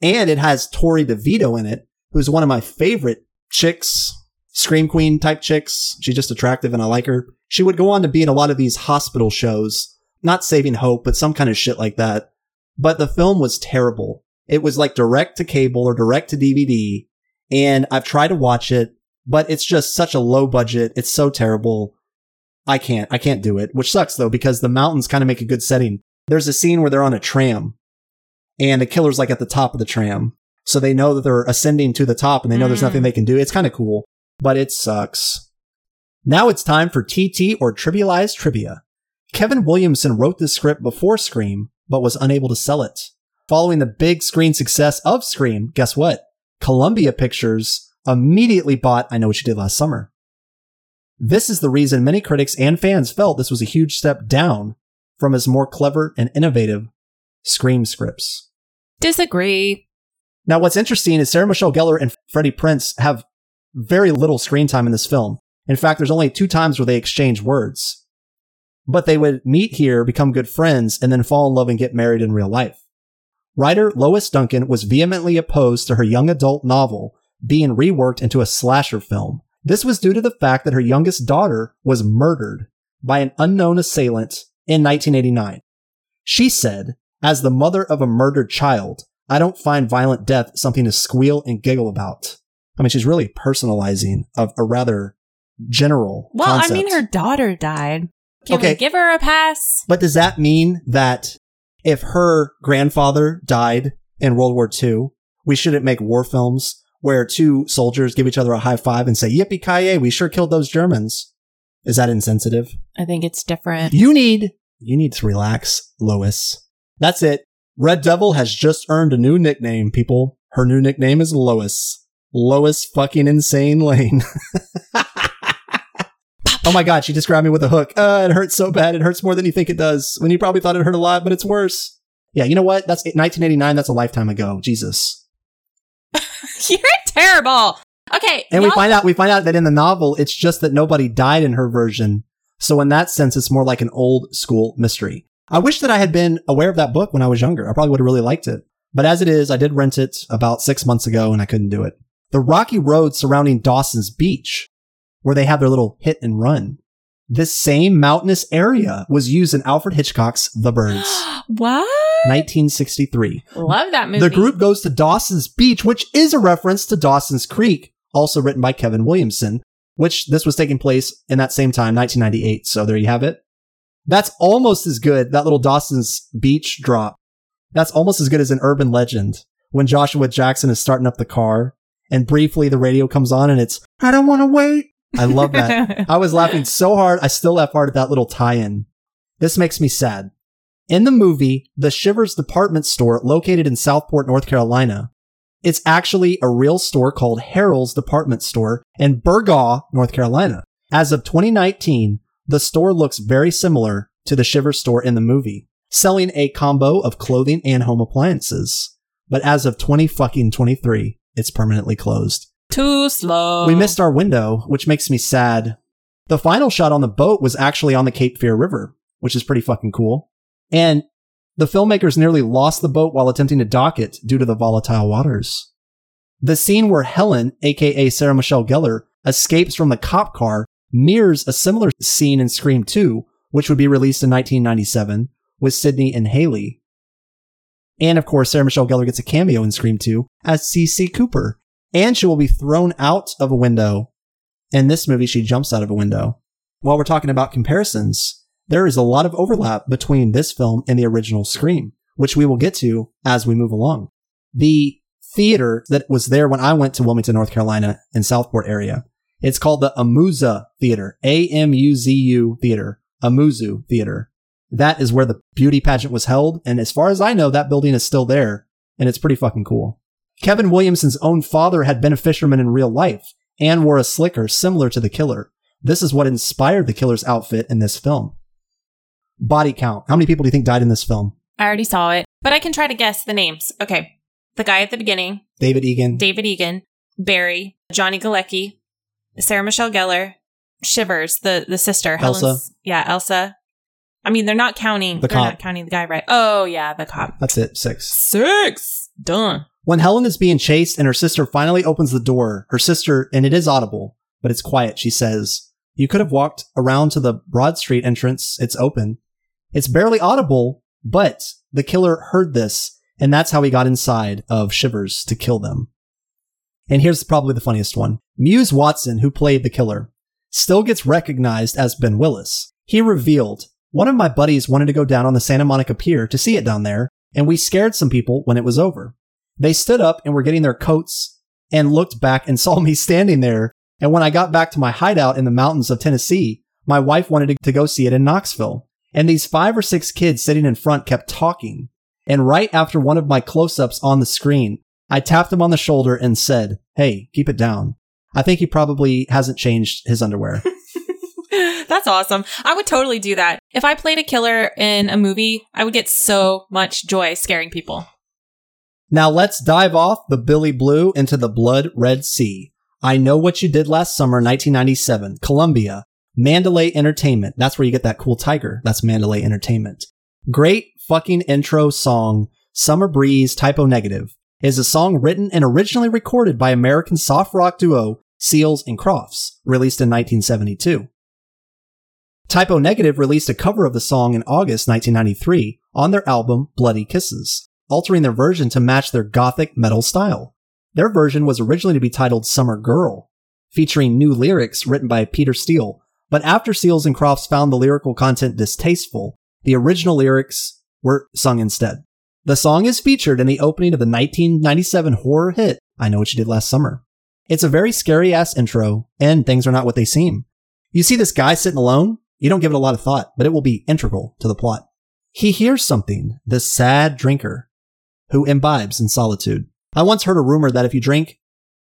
And it has Torrey DeVitto in it, who's one of my favorite chicks, scream queen type chicks. She's just attractive and I like her. She would go on to be in a lot of these hospital shows, not saving hope, but some kind of shit like that. But the film was terrible. It was like direct to cable or direct to DVD. And I've tried to watch it, but it's just such a low budget. It's so terrible. I can't, I can't do it, which sucks though, because the mountains kind of make a good setting. There's a scene where they're on a tram and the killer's like at the top of the tram. So they know that they're ascending to the top and they know mm. there's nothing they can do. It's kind of cool, but it sucks. Now it's time for TT or Trivialized Trivia. Kevin Williamson wrote this script before Scream, but was unable to sell it. Following the big screen success of Scream, guess what? Columbia Pictures immediately bought I Know What You Did Last Summer. This is the reason many critics and fans felt this was a huge step down from his more clever and innovative Scream scripts. Disagree. Now, what's interesting is Sarah Michelle Gellar and Freddie Prinze have very little screen time in this film. In fact, there's only two times where they exchange words. But they would meet here, become good friends, and then fall in love and get married in real life. Writer Lois Duncan was vehemently opposed to her young adult novel being reworked into a slasher film. This was due to the fact that her youngest daughter was murdered by an unknown assailant in 1989. She said, as the mother of a murdered child, I don't find violent death something to squeal and giggle about. I mean, she's really personalizing of a rather general. Well, concept. I mean, her daughter died. Can okay. we give her a pass? But does that mean that if her grandfather died in World War II, we shouldn't make war films where two soldiers give each other a high five and say, yippee ki we sure killed those Germans? Is that insensitive? I think it's different. You need, you need to relax, Lois. That's it. Red Devil has just earned a new nickname, people. Her new nickname is Lois. Lois fucking insane Lane. <laughs> oh my god, she just grabbed me with a hook. Uh, it hurts so bad. It hurts more than you think it does. When you probably thought it hurt a lot, but it's worse. Yeah, you know what? That's 1989. That's a lifetime ago. Jesus. <laughs> You're terrible. Okay. And we find out we find out that in the novel, it's just that nobody died in her version. So in that sense, it's more like an old school mystery. I wish that I had been aware of that book when I was younger. I probably would have really liked it. But as it is, I did rent it about six months ago and I couldn't do it. The rocky road surrounding Dawson's Beach, where they have their little hit and run. This same mountainous area was used in Alfred Hitchcock's The Birds. <gasps> what? 1963. Love that movie. The group goes to Dawson's Beach, which is a reference to Dawson's Creek, also written by Kevin Williamson, which this was taking place in that same time, 1998. So there you have it. That's almost as good. That little Dawson's Beach drop. That's almost as good as an urban legend when Joshua Jackson is starting up the car and briefly the radio comes on and it's, I don't want to wait. I love that. <laughs> I was laughing so hard. I still laugh hard at that little tie-in. This makes me sad. In the movie, the Shivers department store located in Southport, North Carolina, it's actually a real store called Harold's Department Store in Burgaw, North Carolina. As of 2019, the store looks very similar to the Shivers store in the movie, selling a combo of clothing and home appliances. but as of 20 fucking 23, it's permanently closed. Too slow. We missed our window, which makes me sad. The final shot on the boat was actually on the Cape Fear River, which is pretty fucking cool. And the filmmakers nearly lost the boat while attempting to dock it due to the volatile waters. The scene where Helen, aka Sarah Michelle Gellar, escapes from the cop car mirrors a similar scene in Scream 2, which would be released in 1997 with Sidney and Hallie. And of course, Sarah Michelle Gellar gets a cameo in Scream 2 as Cici Cooper, and she will be thrown out of a window. In this movie, she jumps out of a window. While we're talking about comparisons, there is a lot of overlap between this film and the original Scream, which we will get to as we move along. The theater that was there when I went to Wilmington, North Carolina in Southport area, it's called the Amuzu Theater, A-M-U-Z-U Theater, Amuzu Theater. That is where the beauty pageant was held. And as far as I know, that building is still there and it's pretty fucking cool. Kevin Williamson's own father had been a fisherman in real life and wore a slicker similar to the killer. This is what inspired the killer's outfit in this film. Body count. How many people do you think died in this film? I already saw it, but I can try to guess the names. Okay. The guy at the beginning, David Egan. David Egan, Barry, Johnny Galecki, Sarah Michelle Gellar, Shivers, the the sister, Elsa. Helen's, yeah, Elsa. I mean, they're not counting. The they're cop. not counting the guy, right? Oh yeah, the cop. That's it. Six. Six. Done. When Helen is being chased and her sister finally opens the door, her sister, and it is audible, but it's quiet, she says, You could have walked around to the Broad Street entrance. It's open. It's barely audible, but the killer heard this, and that's how he got inside of Shivers to kill them. And here's probably the funniest one. Muse Watson, who played the killer, still gets recognized as Ben Willis. He revealed, One of my buddies wanted to go down on the Santa Monica Pier to see it down there, and we scared some people when it was over. They stood up and were getting their coats and looked back and <laughs> saw me standing there. And when I got back to my hideout in the mountains of Tennessee, my wife wanted to, go see it in Knoxville. And these five or six kids sitting in front kept talking. And right after one of my close ups on the screen, I tapped him on the shoulder and said, Hey, keep it down. I think he probably hasn't changed his underwear. <laughs> That's awesome. I would totally do that. If I played a killer in a movie, I would get so much joy scaring people. Now let's dive off the Billy Blue into the Blood Red Sea. I know what you did last summer, 1997, Columbia, Mandalay Entertainment. That's where you get that cool tiger. That's Mandalay Entertainment. Great fucking intro song, Summer Breeze Type O Negative, is a song written and originally recorded by American soft rock duo Seals and Crofts, released in 1972. Type O Negative released a cover of the song in August 1993 on their album Bloody Kisses, altering their version to match their gothic metal style. Their version was originally to be titled Summer Girl, featuring new lyrics written by Peter Steele, but after Seals and Crofts found the lyrical content distasteful, the original lyrics were sung instead. The song is featured in the opening of the 1997 horror hit I Know What You Did Last Summer. It's a very scary ass intro, and things are not what they seem. You see this guy sitting alone, you don't give it a lot of thought, but it will be integral to the plot. He hears something, the sad drinker, who imbibes in solitude. I once heard a rumor that if you drink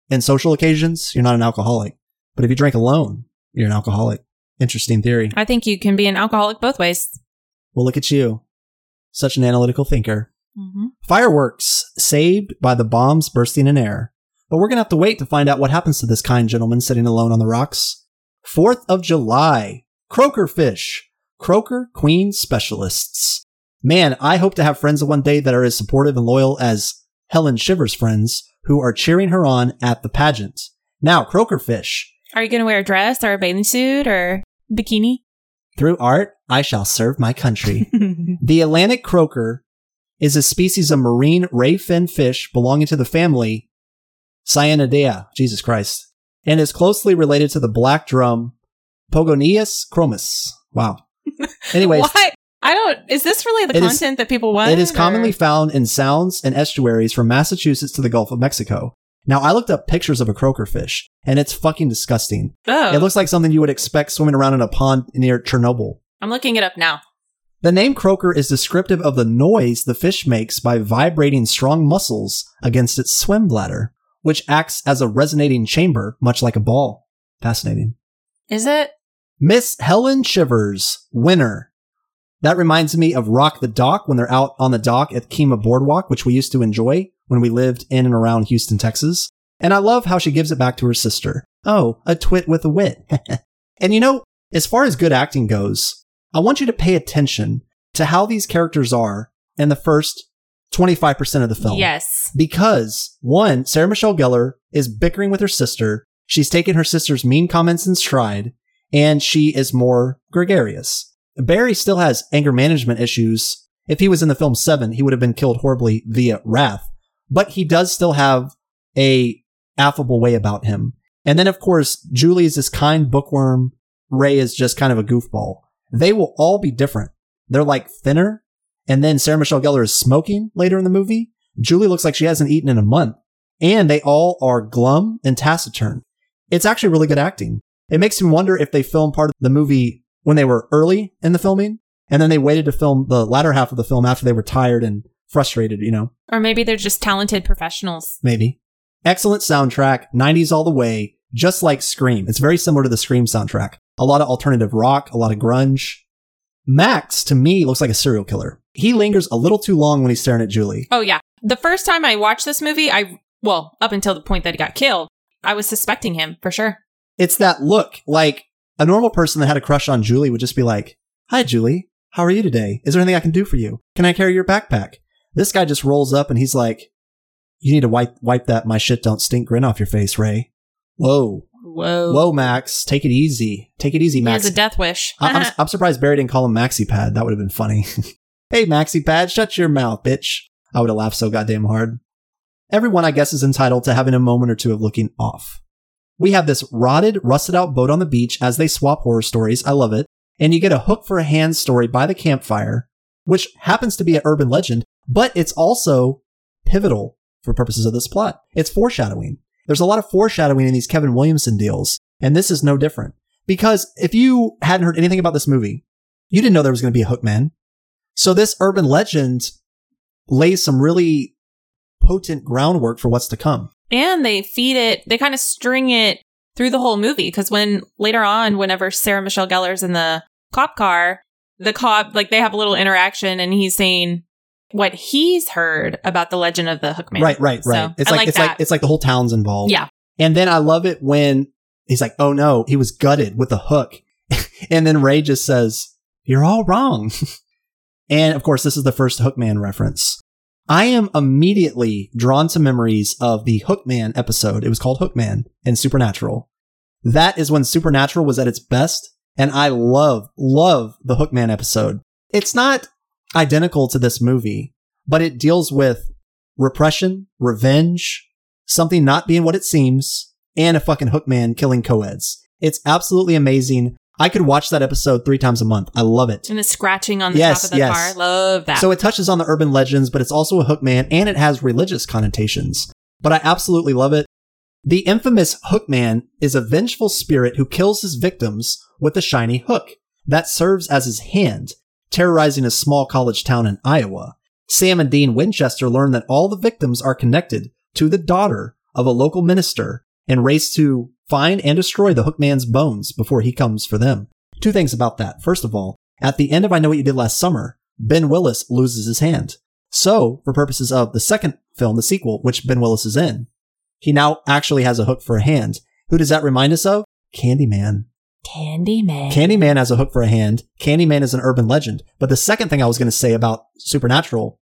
in social occasions, you're not an alcoholic. But if you drink alone, you're an alcoholic. Interesting theory. I think you can be an alcoholic both ways. Well, look at you. Such an analytical thinker. Mm-hmm. Fireworks saved by the bombs bursting in air. But we're going to have to wait to find out what happens to this kind gentleman sitting alone on the rocks. 4th of July. Croaker fish. Croaker Queen specialists. Man, I hope to have friends one day that are as supportive and loyal as Helen Shivers' friends who are cheering her on at the pageant. Now, croaker fish. Are you going to wear a dress or a bathing suit or bikini? Through art, I shall serve my country. <laughs> the Atlantic croaker is a species of marine ray fin fish belonging to the family Sciaenidae, Jesus Christ, and is closely related to the black drum Pogonias cromis. Wow. <laughs> Anyways, what? I don't. Is this really the It is- content that people want? it is commonly found in sounds and estuaries from Massachusetts to the Gulf of Mexico. Now, I looked up pictures of a croaker fish, and it's fucking disgusting. Oh, It looks like something you would expect swimming around in a pond near Chernobyl. I'm looking it up now. The name croaker is descriptive of the noise the fish makes by vibrating strong muscles against its swim bladder, which acts as a resonating chamber, much like a ball. Fascinating. Is it? Miss Helen Shivers, winner. That reminds me of Rock the Dock when they're out on the dock at Kemah Boardwalk, which we used to enjoy when we lived in and around Houston, Texas. And I love how she gives it back to her sister. Oh, a twit with a wit. <laughs> and you know, as far as good acting goes, I want you to pay attention to how these characters are in the first 25% of the film. Yes. Because one, Sarah Michelle Gellar is bickering with her sister. She's taken her sister's mean comments in stride and she is more gregarious. Barry still has anger management issues. If he was in the film Seven, he would have been killed horribly via wrath, but he does still have a affable way about him. And then, of course, Julie is this kind bookworm. Ray is just kind of a goofball. They will all be different. They're like thinner. And then Sarah Michelle Gellar is smoking later in the movie. Julie looks like she hasn't eaten in a month. And they all are glum and taciturn. It's actually really good acting. It makes me wonder if they filmed part of the movie when they were early in the filming and then they waited to film the latter half of the film after they were tired and frustrated, you know? Or maybe they're just talented professionals. Maybe. Excellent soundtrack, 90s all the way, just like Scream. It's very similar to the Scream soundtrack. A lot of alternative rock, a lot of grunge. Max, to me, looks like a serial killer. He lingers a little too long when he's staring at Julie. Oh, yeah. The first time I watched this movie, I, well, up until the point that he got killed, I was suspecting him for sure. It's that look. Like a normal person that had a crush on Julie would just be like, Hi, Julie. How are you today? Is there anything I can do for you? Can I carry your backpack? This guy just rolls up and he's like, You need to wipe wipe that my shit don't stink grin off your face, Ray. Whoa. Whoa. Whoa, Max. Take it easy. Take it easy, Max. He has a death wish. I- I'm, <laughs> I'm surprised Barry didn't call him Maxi Pad. That would have been funny. <laughs> hey, Maxi Pad, shut your mouth, bitch. I would have laughed so goddamn hard. Everyone, I guess, is entitled to having a moment or two of looking off. We have this rotted, rusted out boat on the beach as they swap horror stories. I love it. And you get a hook for a hand story by the campfire, which happens to be an urban legend, but it's also pivotal for purposes of this plot. It's foreshadowing. There's a lot of foreshadowing in these Kevin Williamson deals, and this is no different. Because if you hadn't heard anything about this movie, you didn't know there was going to be a Hookman. So this urban legend lays some really potent groundwork for what's to come. And they feed it, they kind of string it through the whole movie. Because when later on, whenever Sarah Michelle Gellar's in the cop car, the cop, like they have a little interaction and he's saying what he's heard about the legend of the Hookman. Right, right, So, right. it's I like, like it's like it's like the whole town's involved. Yeah. And then I love it when he's like, "Oh no, he was gutted with a hook," <laughs> and then Ray just says, "You're all wrong." <laughs> and of course, this is the first Hookman reference. I am immediately drawn to memories of the Hookman episode. It was called Hookman in Supernatural. That is when Supernatural was at its best, and I love love the Hookman episode. It's not identical to this movie, but it deals with repression, revenge, something not being what it seems, and a fucking hookman killing co-eds. It's absolutely amazing. I could watch that episode three times a month. I love it. And the scratching on the Yes, top of the yes. car. Love that. So it touches on the urban legends, but it's also a hook man and it has religious connotations. But I absolutely love it. The infamous hook man is a vengeful spirit who kills his victims with a shiny hook that serves as his hand, terrorizing a small college town in Iowa. Sam and Dean Winchester learn that all the victims are connected to the daughter of a local minister and race to find and destroy the hookman's bones before he comes for them. Two things about that. First of all, at the end of I Know What You Did Last Summer, Ben Willis loses his hand. So, for purposes of the second film, the sequel, which Ben Willis is in, he now actually has a hook for a hand. Who does that remind us of? Candyman. Candyman. Candyman has a hook for a hand. Candyman is an urban legend. But the second thing I was going to say about Supernatural,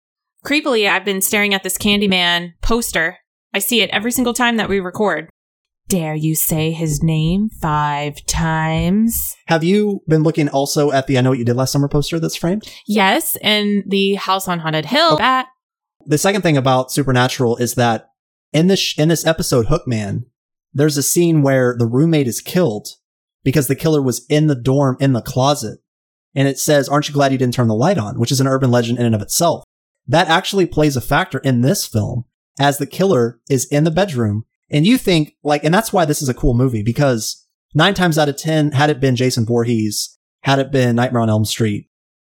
Creepily, I've been staring at this Candyman poster. I see it every single time that we record. Dare you say his name five times? have you been looking also at the I Know What You Did Last Summer poster that's framed? Yes, and the House on Haunted Hill. Oh. That the second thing about Supernatural is that in this sh- in this episode Hookman, there's a scene where the roommate is killed because the killer was in the dorm in the closet, and it says, "Aren't you glad you didn't turn the light on?" Which is an urban legend in and of itself. That actually plays a factor in this film as the killer is in the bedroom, and you think like, and that's why this is a cool movie because nine times out of ten, had it been Jason Voorhees, had it been Nightmare on Elm Street,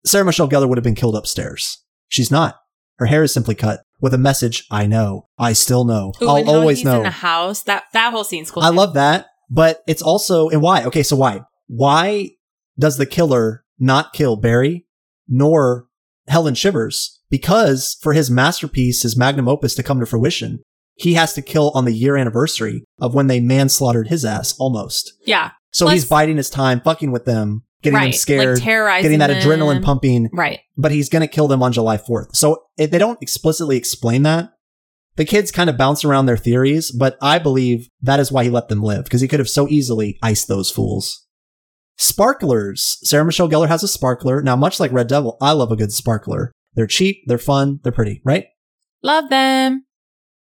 Sarah Michelle Gellar would have been killed upstairs. She's not. Her hair is simply cut with a message. I know. I still know. Ooh, I'll always know. in a house. That that whole scene's cool. I love that, but it's also and why? Okay, so why? Why does the killer not kill Barry nor Helen Shivers because for his masterpiece, his magnum opus to come to fruition, he has to kill on the year anniversary of when they manslaughtered his ass almost. Yeah. So Plus- he's biding his time, fucking with them, getting them scared, like terrorizing getting that them. adrenaline pumping, Right. but he's going to kill them on July 4th. So if they don't explicitly explain that. The kids kind of bounce around their theories, but I believe that is why he let them live because he could have so easily iced those fools. Sparklers. Sarah Michelle Gellar has a sparkler. Now, much like Red Devil, I love a good sparkler. They're cheap, they're fun, they're pretty, right? Love them.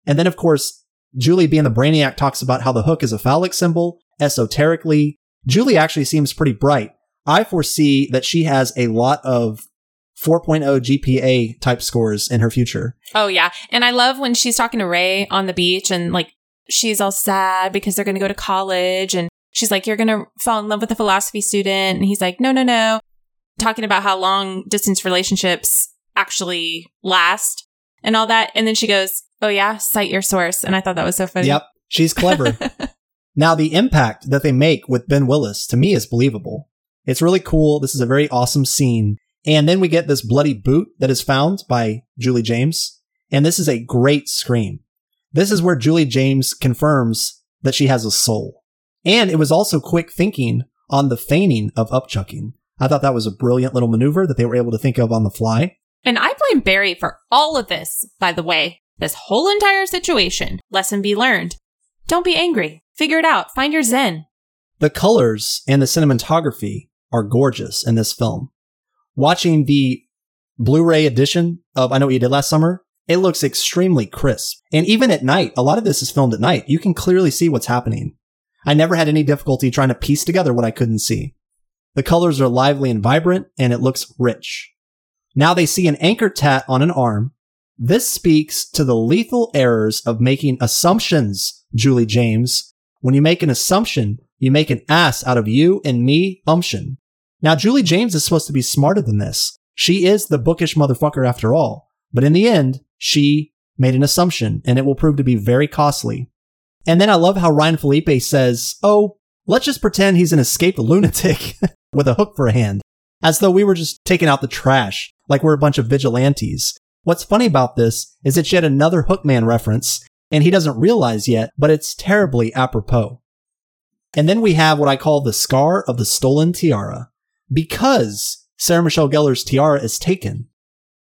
And then, of course, Julie being the brainiac talks about how the hook is a phallic symbol, esoterically. Julie actually seems pretty bright. I foresee that she has a lot of 4.0 GPA type scores in her future. Oh yeah. And I love when she's talking to Ray on the beach and like she's all sad because they're going to go to college and she's like you're going to fall in love with a philosophy student and he's like no no no talking about how long distance relationships actually last and all that and then she goes oh yeah cite your source and I thought that was so funny. Yep, she's clever. <laughs> now, the impact that they make with Ben Willis to me is believable. It's really cool. This is a very awesome scene. And then we get this bloody boot that is found by Julie James. And this is a great scream. This is where Julie James confirms that she has a soul. And it was also quick thinking on the feigning of upchucking. I thought that was a brilliant little maneuver that they were able to think of on the fly. And I blame Barry for all of this, by the way. This whole entire situation. Lesson be learned. Don't be angry. Figure it out. Find your zen. The colors and the cinematography are gorgeous in this film. Watching the Blu-ray edition of I Know What You Did Last Summer, it looks extremely crisp. And even at night, a lot of this is filmed at night. You can clearly see what's happening. I never had any difficulty trying to piece together what I couldn't see. The colors are lively and vibrant, and it looks rich. Now they see an anchor tat on an arm. This speaks to the lethal errors of making assumptions, Julie James. When you make an assumption, you make an ass out of you and me, umption. Now, Julie James is supposed to be smarter than this. She is the bookish motherfucker after all. But in the end, she made an assumption, and it will prove to be very costly. And then I love how Ryan Phillippe says, Oh, let's just pretend he's an escaped lunatic <laughs> with a hook for a hand, as though we were just taking out the trash, like we're a bunch of vigilantes. What's funny about this is it's yet another Hookman reference, and he doesn't realize yet, but it's terribly apropos. And then we have what I call the scar of the stolen tiara. Because Sarah Michelle Gellar's tiara is taken,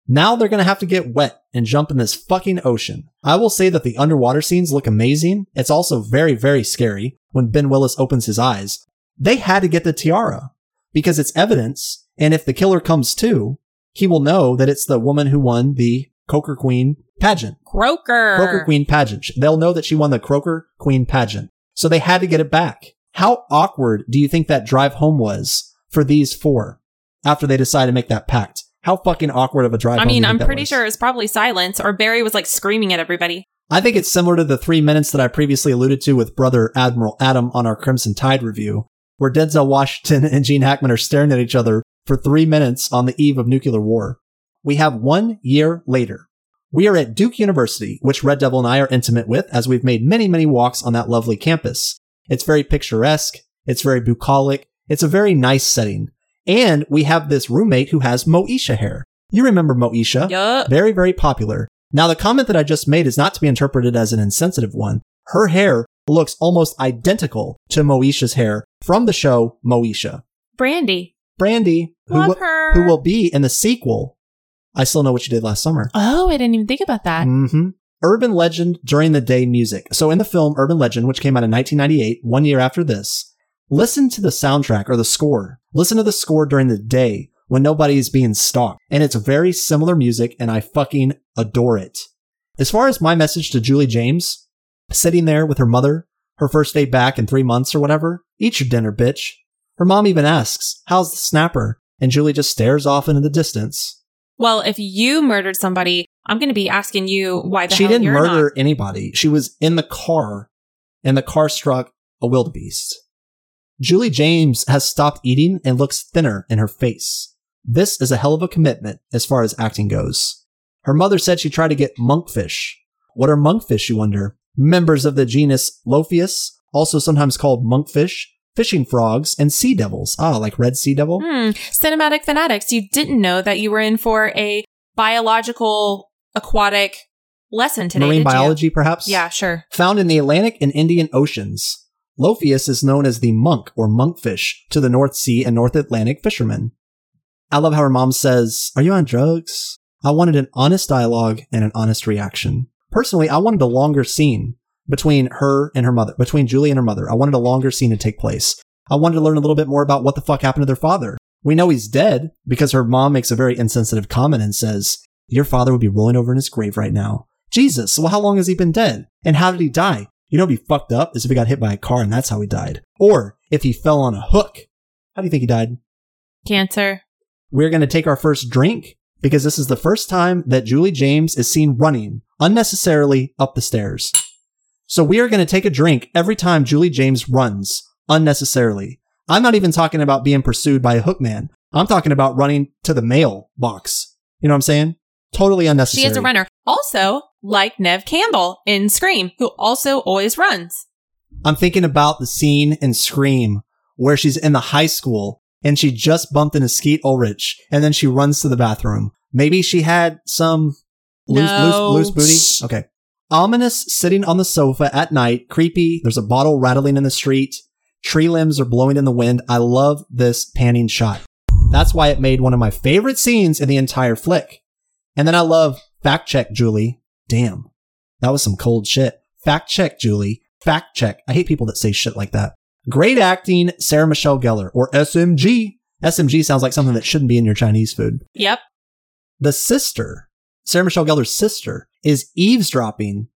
now they're gonna have to get wet and jump in this fucking ocean. I will say that the underwater scenes look amazing. It's also very, very scary when Ben Willis opens his eyes. They had to get the tiara because it's evidence, and if the killer comes to, he will know that it's the woman who won the Coker Queen pageant. Croaker. Croaker Queen pageant. They'll know that she won the Croaker Queen pageant. So they had to get it back. How awkward do you think that drive home was for these four after they decided to make that pact? How fucking awkward of a drive I mean, I'm pretty was? sure it was probably silence, or Barry was like screaming at everybody. I think it's similar to the three minutes that I previously alluded to with brother Admiral Adam on our Crimson Tide review, where Denzel Washington <laughs> and Gene Hackman are staring at each other for three minutes on the eve of nuclear war. We have one year later. We are at Duke University, which Red Devil and I are intimate with as we've made many, many walks on that lovely campus. It's very picturesque. It's very bucolic. It's a very nice setting. And we have this roommate who has Moesha hair. You remember Moesha? Yup. Very, very popular. Now, the comment that I just made is not to be interpreted as an insensitive one. Her hair looks almost identical to Moesha's hair from the show Moesha. Brandy. Brandy, who, Love will- her. who will be in the sequel, I Still Know What You Did Last Summer. Oh, I didn't even think about that. Mm-hmm. Urban Legend during the day music. So in the film Urban Legend, which came out in 1998, one year after this, listen to the soundtrack or the score. Listen to the score during the day when nobody is being stalked. And it's very similar music and I fucking adore it. As far as my message to Julie James, sitting there with her mother, her first day back in three months or whatever, eat your dinner, bitch. Her mom even asks, how's the snapper? And Julie just stares off into the distance. Well, if you murdered somebody, I'm going to be asking you why the she hell didn't murder not. anybody. She was in the car, and the car struck a wildebeest. Julie James has stopped eating and looks thinner in her face. This is a hell of a commitment as far as acting goes. Her mother said she tried to get monkfish. What are monkfish, you wonder? Members of the genus Lophius, also sometimes called monkfish, fishing frogs, and sea devils. Ah, like red sea devil. Hmm. Cinematic fanatics, you didn't know that you were in for a biological aquatic lesson today. Marine did you? biology, perhaps? Yeah, sure. Found in the Atlantic and Indian Oceans. Lophius is known as the monk or monkfish to the North Sea and North Atlantic fishermen. I love how her mom says, Are you on drugs? I wanted an honest dialogue and an honest reaction. Personally, I wanted a longer scene between her and her mother, between Julie and her mother. I wanted a longer scene to take place. I wanted to learn a little bit more about what the fuck happened to their father. We know he's dead because her mom makes a very insensitive comment and says, Your father would be rolling over in his grave right now. Jesus, well, how long has he been dead? And how did he die? You know, be fucked up is if he got hit by a car and that's how he died. Or if he fell on a hook. How do you think he died? Cancer. We're going to take our first drink because this is the first time that Julie James is seen running unnecessarily up the stairs. So we are going to take a drink every time Julie James runs unnecessarily. I'm not even talking about being pursued by a hookman. I'm talking about running to the mail box. You know what I'm saying? Totally unnecessary. She is a runner. Also, like Neve Campbell in Scream, who also always runs. I'm thinking about the scene in Scream where she's in the high school and she just bumped into Skeet Ulrich and then she runs to the bathroom. Maybe she had some loose, No. loose, loose booty. Okay. Ominous sitting on the sofa at night. Creepy. There's a bottle rattling in the street. Tree limbs are blowing in the wind. I love this panning shot. That's why it made one of my favorite scenes in the entire flick. And then I love fact check, Julie. Damn. That was some cold shit. Fact check, Julie. Fact check. I hate people that say shit like that. Great acting, Sarah Michelle Gellar, or SMG. SMG sounds like something that shouldn't be in your Chinese food. Yep. The sister, Sarah Michelle Gellar's sister, is eavesdropping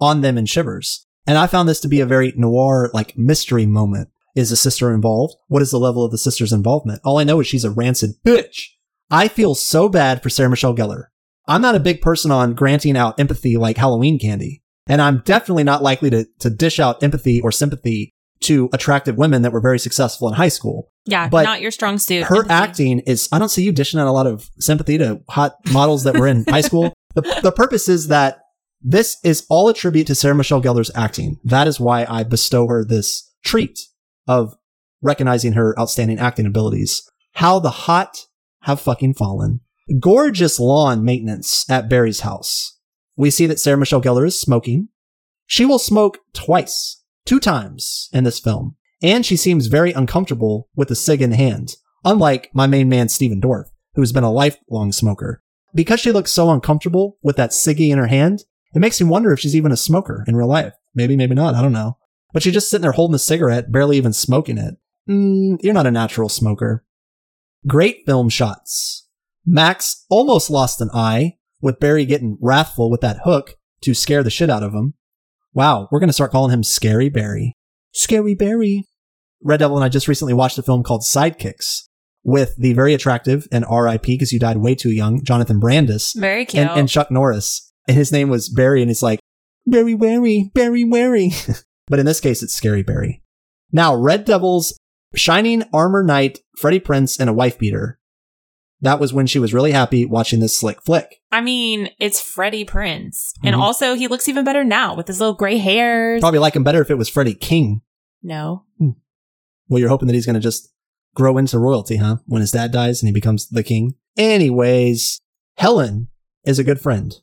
on them in Shivers. And I found this to be a very noir, like mystery moment. Is the sister involved? What is the level of the sister's involvement? All I know is she's a rancid bitch. I feel so bad for Sarah Michelle Gellar. I'm not a big person on granting out empathy like Halloween candy. And I'm definitely not likely to, to dish out empathy or sympathy to attractive women that were very successful in high school. Yeah, But not your strong suit. Her Empathy. acting is, I don't see you dishing out a lot of sympathy to hot models that were in high school. The, the purpose is that this is all a tribute to Sarah Michelle Gellar's acting. That is why I bestow her this treat of recognizing her outstanding acting abilities. How the hot have fucking fallen. Gorgeous lawn maintenance at Barry's house. We see that Sarah Michelle Gellar is smoking. She will smoke twice, two times in this film. And she seems very uncomfortable with the cig in hand, unlike my main man, Stephen Dorff, who's been a lifelong smoker. Because she looks so uncomfortable with that ciggy in her hand, it makes me wonder if she's even a smoker in real life. Maybe, maybe not. I don't know. But she's just sitting there holding a cigarette, barely even smoking it. Mm, you're not a natural smoker. Great film shots. Max almost lost an eye with Barry getting wrathful with that hook to scare the shit out of him. Wow, we're going to start calling him Scary Barry. Scary Barry. Red Devil and I just recently watched a film called Sidekicks with the very attractive and RIP because you died way too young, Jonathan Brandis Very cute. and, and Chuck Norris. And his name was Barry, and he's like, Barry Wary, Barry Wary. <laughs> but in this case, it's Scary Barry. Now, Red Devil's Shining Armor Knight, Freddie Prinze, and a wife beater. That was when she was really happy watching this slick flick. I mean, it's Freddie Prinze. And Mhm. also, he looks even better now with his little gray hairs. Probably like him better if it was Freddie King. No. Well, you're hoping that he's going to just grow into royalty, huh? When his dad dies and he becomes the king. Anyways, Helen is a good friend.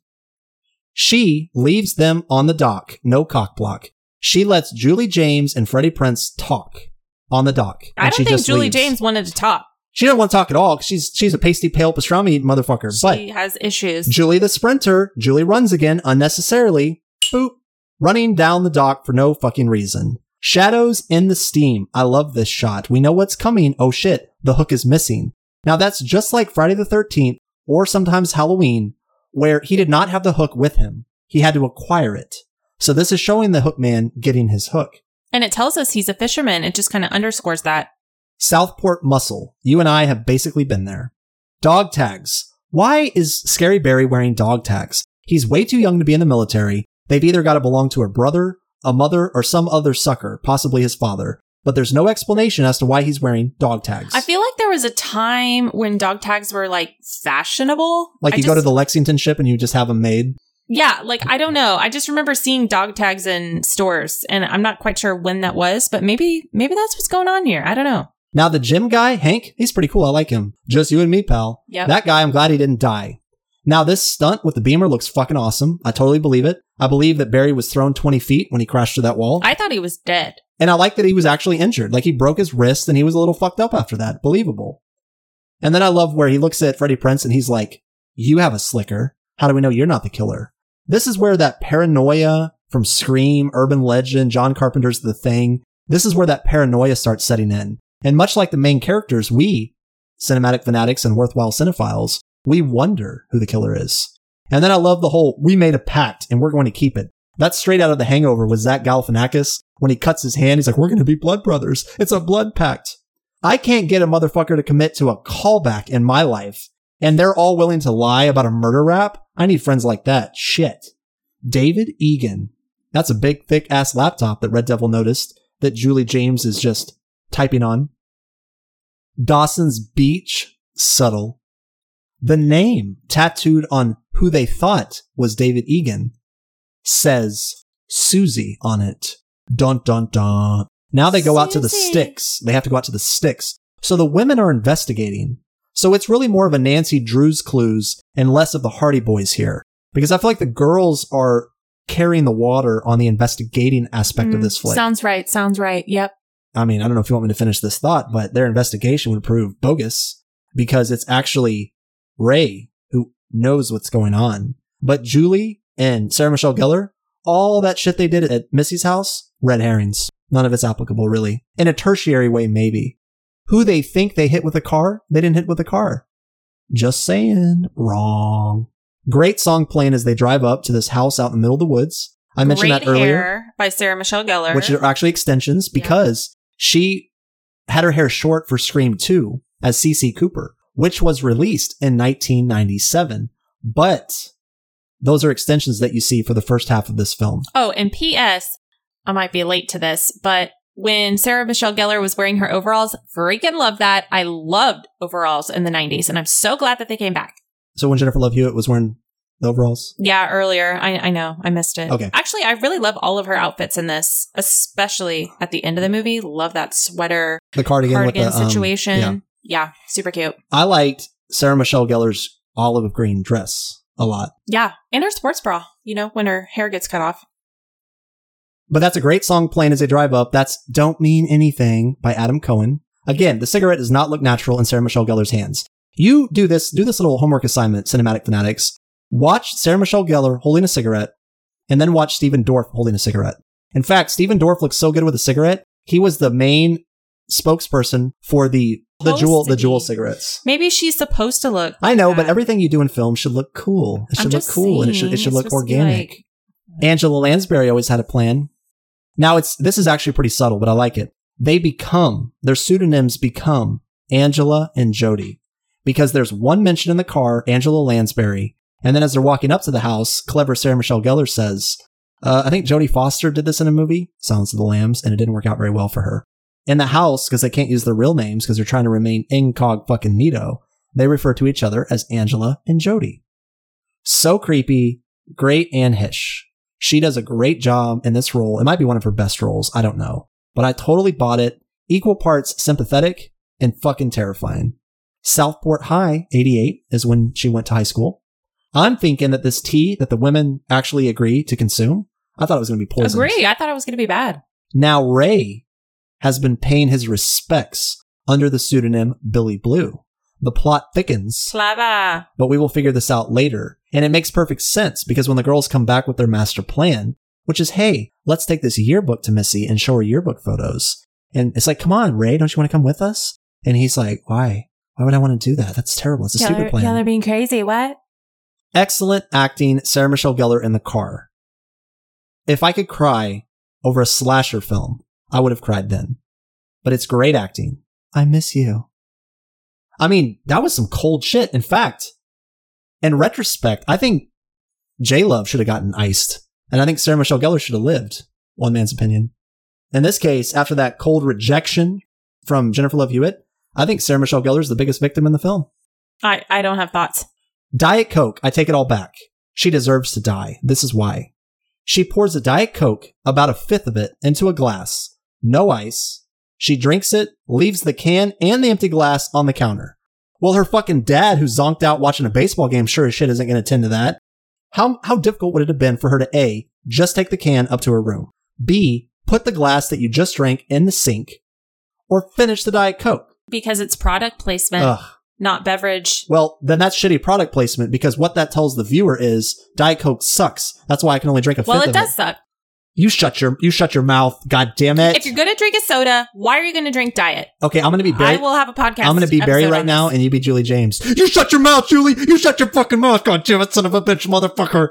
She leaves them on the dock, no cock block. She lets Julie James and Freddie Prinze talk on the dock. I don't think Julie leaves. James wanted to talk. She doesn't want to talk at all. She's she's a pasty pale pastrami motherfucker. but She has issues. Julie the sprinter, Julie runs again unnecessarily. Boop. Running down the dock for no fucking reason. Shadows in the steam. I love this shot. We know what's coming. Oh shit. The hook is missing. Now that's just like Friday the 13th or sometimes Halloween where he did not have the hook with him. He had to acquire it. So this is showing the hook man getting his hook. and it tells us he's a fisherman. It just kind of underscores that. Southport Muscle. You and I have basically been there. Dog tags. Why is Scary Barry wearing dog tags? He's way too young to be in the military. They've either got to belong to a brother, a mother, or some other sucker, possibly his father. But there's no explanation as to why he's wearing dog tags. I feel like there was a time when dog tags were like fashionable. like I you go to the Lexington ship and you just have them made. Yeah, like I don't know. I just remember seeing dog tags in stores and I'm not quite sure when that was, but maybe maybe that's what's going on here. I don't know. Now the gym guy, Hank, he's pretty cool. I like him. Just you and me, pal. Yeah. That guy, I'm glad he didn't die. Now this stunt with the beamer looks fucking awesome. I totally believe it. I believe that Barry was thrown 20 feet when he crashed through that wall. I thought he was dead. And I like that he was actually injured. Like he broke his wrist and he was a little fucked up after that. Believable. And then I love where he looks at Freddie Prinze and he's like, you have a slicker. How do we know you're not the killer? This is where that paranoia from Scream, Urban Legend, John Carpenter's The Thing, this is where that paranoia starts setting in. And much like the main characters, we, cinematic fanatics and worthwhile cinephiles, we wonder who the killer is. And then I love the whole, we made a pact and we're going to keep it. That's straight out of the hangover with Zach Galifianakis. When he cuts his hand, he's like, we're going to be blood brothers. It's a blood pact. I can't get a motherfucker to commit to a callback in my life. And they're all willing to lie about a murder rap. I need friends like that. Shit. David Egan. That's a big, thick ass laptop that Red Devil noticed that Julie James is just typing on. Dawson's Beach. Subtle. The name tattooed on who they thought was David Egan says Susie on it. Dun dun dun. Now they go out to the Susie. sticks. They have to go out to the sticks. So the women are investigating. So it's really more of a Nancy Drew's clues and less of the Hardy Boys here. Because I feel like the girls are carrying the water on the investigating aspect of Mm, this flick. Sounds right. Sounds right. Yep. I mean, I don't know if you want me to finish this thought, but their investigation would prove bogus because it's actually Ray who knows what's going on. But Julie and Sarah Michelle Gellar, all that shit they did at Missy's house, red herrings. None of it's applicable really. In a tertiary way, maybe. Who they think they hit with a car, they didn't hit with a car. Just saying. Wrong. Great song playing as they drive up to this house out in the middle of the woods. I mentioned Great that earlier Hair by Sarah Michelle Gellar. which are actually extensions because she had her hair short for Scream 2 as Cici Cooper, which was released in 1997. But those are extensions that you see for the first half of this film. Oh, and P.S. I might be late to this, but when Sarah Michelle Gellar was wearing her overalls, freaking love that. I loved overalls in the 90s, and I'm so glad that they came back. So when Jennifer Love Hewitt was wearing the overalls, Yeah, earlier. I, I know. I missed it. Okay. Actually, I really love all of her outfits in this, especially at the end of the movie. Love that sweater the cardigan, cardigan with the um, situation. yeah. Yeah, super cute. I liked Sarah Michelle Gellar's olive green dress a lot. Yeah, and her sports bra, you know, when her hair gets cut off. But that's a great song playing as they drive up. That's Don't Mean Anything by Adam Cohen. Again, the cigarette does not look natural in Sarah Michelle Gellar's hands. You do this, do this little homework assignment, cinematic fanatics. Watch Sarah Michelle Gellar holding a cigarette and then watch Stephen Dorff holding a cigarette. In fact, Stephen Dorff looks so good with a cigarette. He was the main spokesperson for the, the jewel, the jewel cigarettes. Maybe she's supposed to look. I know, but everything you do in film should look cool. It should look cool and it should, it should look supposed to be organic. like- Angela Lansbury always had a plan. Now it's this is actually pretty subtle, but I like it. They become their pseudonyms become Angela and Jody because there's one mention in the car, Angela Lansbury, and then as they're walking up to the house, clever Sarah Michelle Gellar says, uh, "I think Jodie Foster did this in a movie, Silence of the Lambs, and it didn't work out very well for her." In the house, because they can't use their real names because they're trying to remain incog fucking nito, they refer to each other as Angela and Jody. So creepy, great Anne Heche. She does a great job in this role. It might be one of her best roles. I don't know. But I totally bought it. Equal parts sympathetic and fucking terrifying. Southport High, 88, is when she went to high school. I'm thinking that this tea that the women actually agree to consume, I thought it was going to be poisoned. Agree. I thought it was going to be bad. Now Ray has been paying his respects under the pseudonym Billy Blue. The plot thickens but we will figure this out later. And it makes perfect sense because when the girls come back with their master plan, which is, hey, let's take this yearbook to Missy and show her yearbook photos. And it's like, come on, Ray, don't you want to come with us? And he's like, why? Why would I want to do that? That's terrible. It's a stupid plan. yeah, they're being crazy. What? Excellent acting, Sarah Michelle Gellar in the car. If I could cry over a slasher film, I would have cried then. But it's great acting. I miss you. I mean, that was some cold shit. In fact, in retrospect, I think J Love should have gotten iced. And I think Sarah Michelle Gellar should have lived. One man's opinion. In this case, after that cold rejection from Jennifer Love Hewitt, I think Sarah Michelle Gellar is the biggest victim in the film. I, I don't have thoughts. Diet Coke, I take it all back. She deserves to die. This is why. She pours a Diet Coke, about a fifth of it, into a glass. No ice. She drinks it, leaves the can and the empty glass on the counter. Well, her fucking dad, who's zonked out watching a baseball game, sure as shit isn't going to tend to that. How, how difficult would it have been for her to A, just take the can up to her room, B, put the glass that you just drank in the sink, or finish the Diet Coke? Because it's product placement, Ugh. not beverage. Well, then that's shitty product placement because what that tells the viewer is Diet Coke sucks. That's why I can only drink a Well, fifth it of does it. suck. You shut your you shut your mouth. God damn it. If you're gonna drink a soda, why are you gonna drink diet? okay, I'm gonna be Barry. I will have a podcast. I'm gonna be Barry right now, and you be Julie James. You shut your mouth, Julie. You shut your fucking mouth. God damn it, son of a bitch, motherfucker.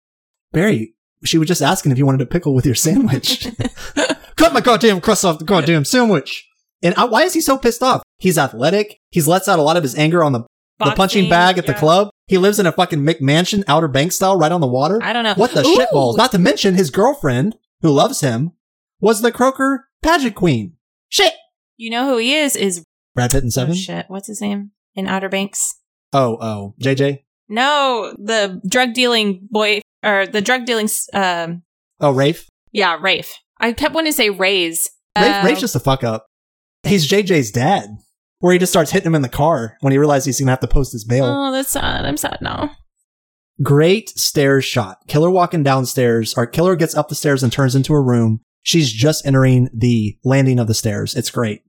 Barry, she was just asking if you wanted a pickle with your sandwich. <laughs> Cut my goddamn crust off the goddamn sandwich. And I, why is he so pissed off? He's athletic. He's lets out a lot of his anger on the, the punching bag at the club. He lives in a fucking McMansion, Outer Bank style, right on the water. I don't know. What the Ooh, shitballs? Not to mention his girlfriend, who loves him, was the croaker pageant queen. Shit. You know who he is? Is Brad Pitt in seven. oh shit. What's his name in Outer Banks? Oh, oh, JJ. No, the drug dealing boy or the drug dealing. Um, Oh, Rafe. yeah, Rafe. I kept wanting to say Rays. Rafe, Uh, Rafe's just a fuck up. He's JJ's dad, where he just starts hitting him in the car when he realizes he's gonna have to post his bail. Oh, that's sad. I'm sad now. Great stairs shot. Killer walking downstairs. Our killer gets up the stairs and turns into a room. She's just entering the landing of the stairs. It's great.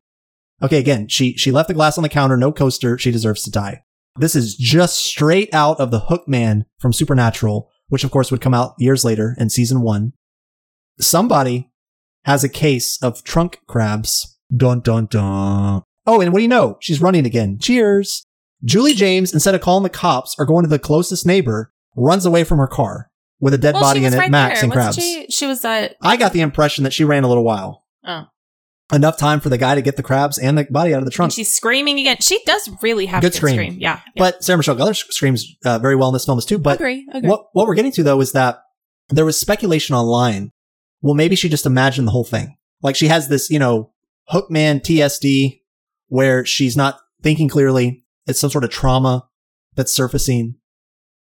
Okay, again, she she left the glass on the counter, no coaster. She deserves to die. This is just straight out of the Hook Man from Supernatural, which of course would come out years later in season one. Somebody has a case of trunk crabs. Dun dun dun. Oh, and what do you know? She's running again. Cheers. Julie James, instead of calling the cops or going to the closest neighbor, runs away from her car with a dead well, body in it, right Max there. and Wasn't crabs. She, she was uh, I got the impression that she ran a little while. Oh. Enough time for the guy to get the crabs and the body out of the and trunk. she's screaming again. She does really have good scream. scream. Yeah. yeah. But Sarah Michelle Gellar screams uh, very well in this film as too. But agree. Agree. what what we're getting to though is that there was speculation online. Well, maybe she just imagined the whole thing. Like she has this, you know, Hookman TSD where she's not thinking clearly. It's some sort of trauma that's surfacing.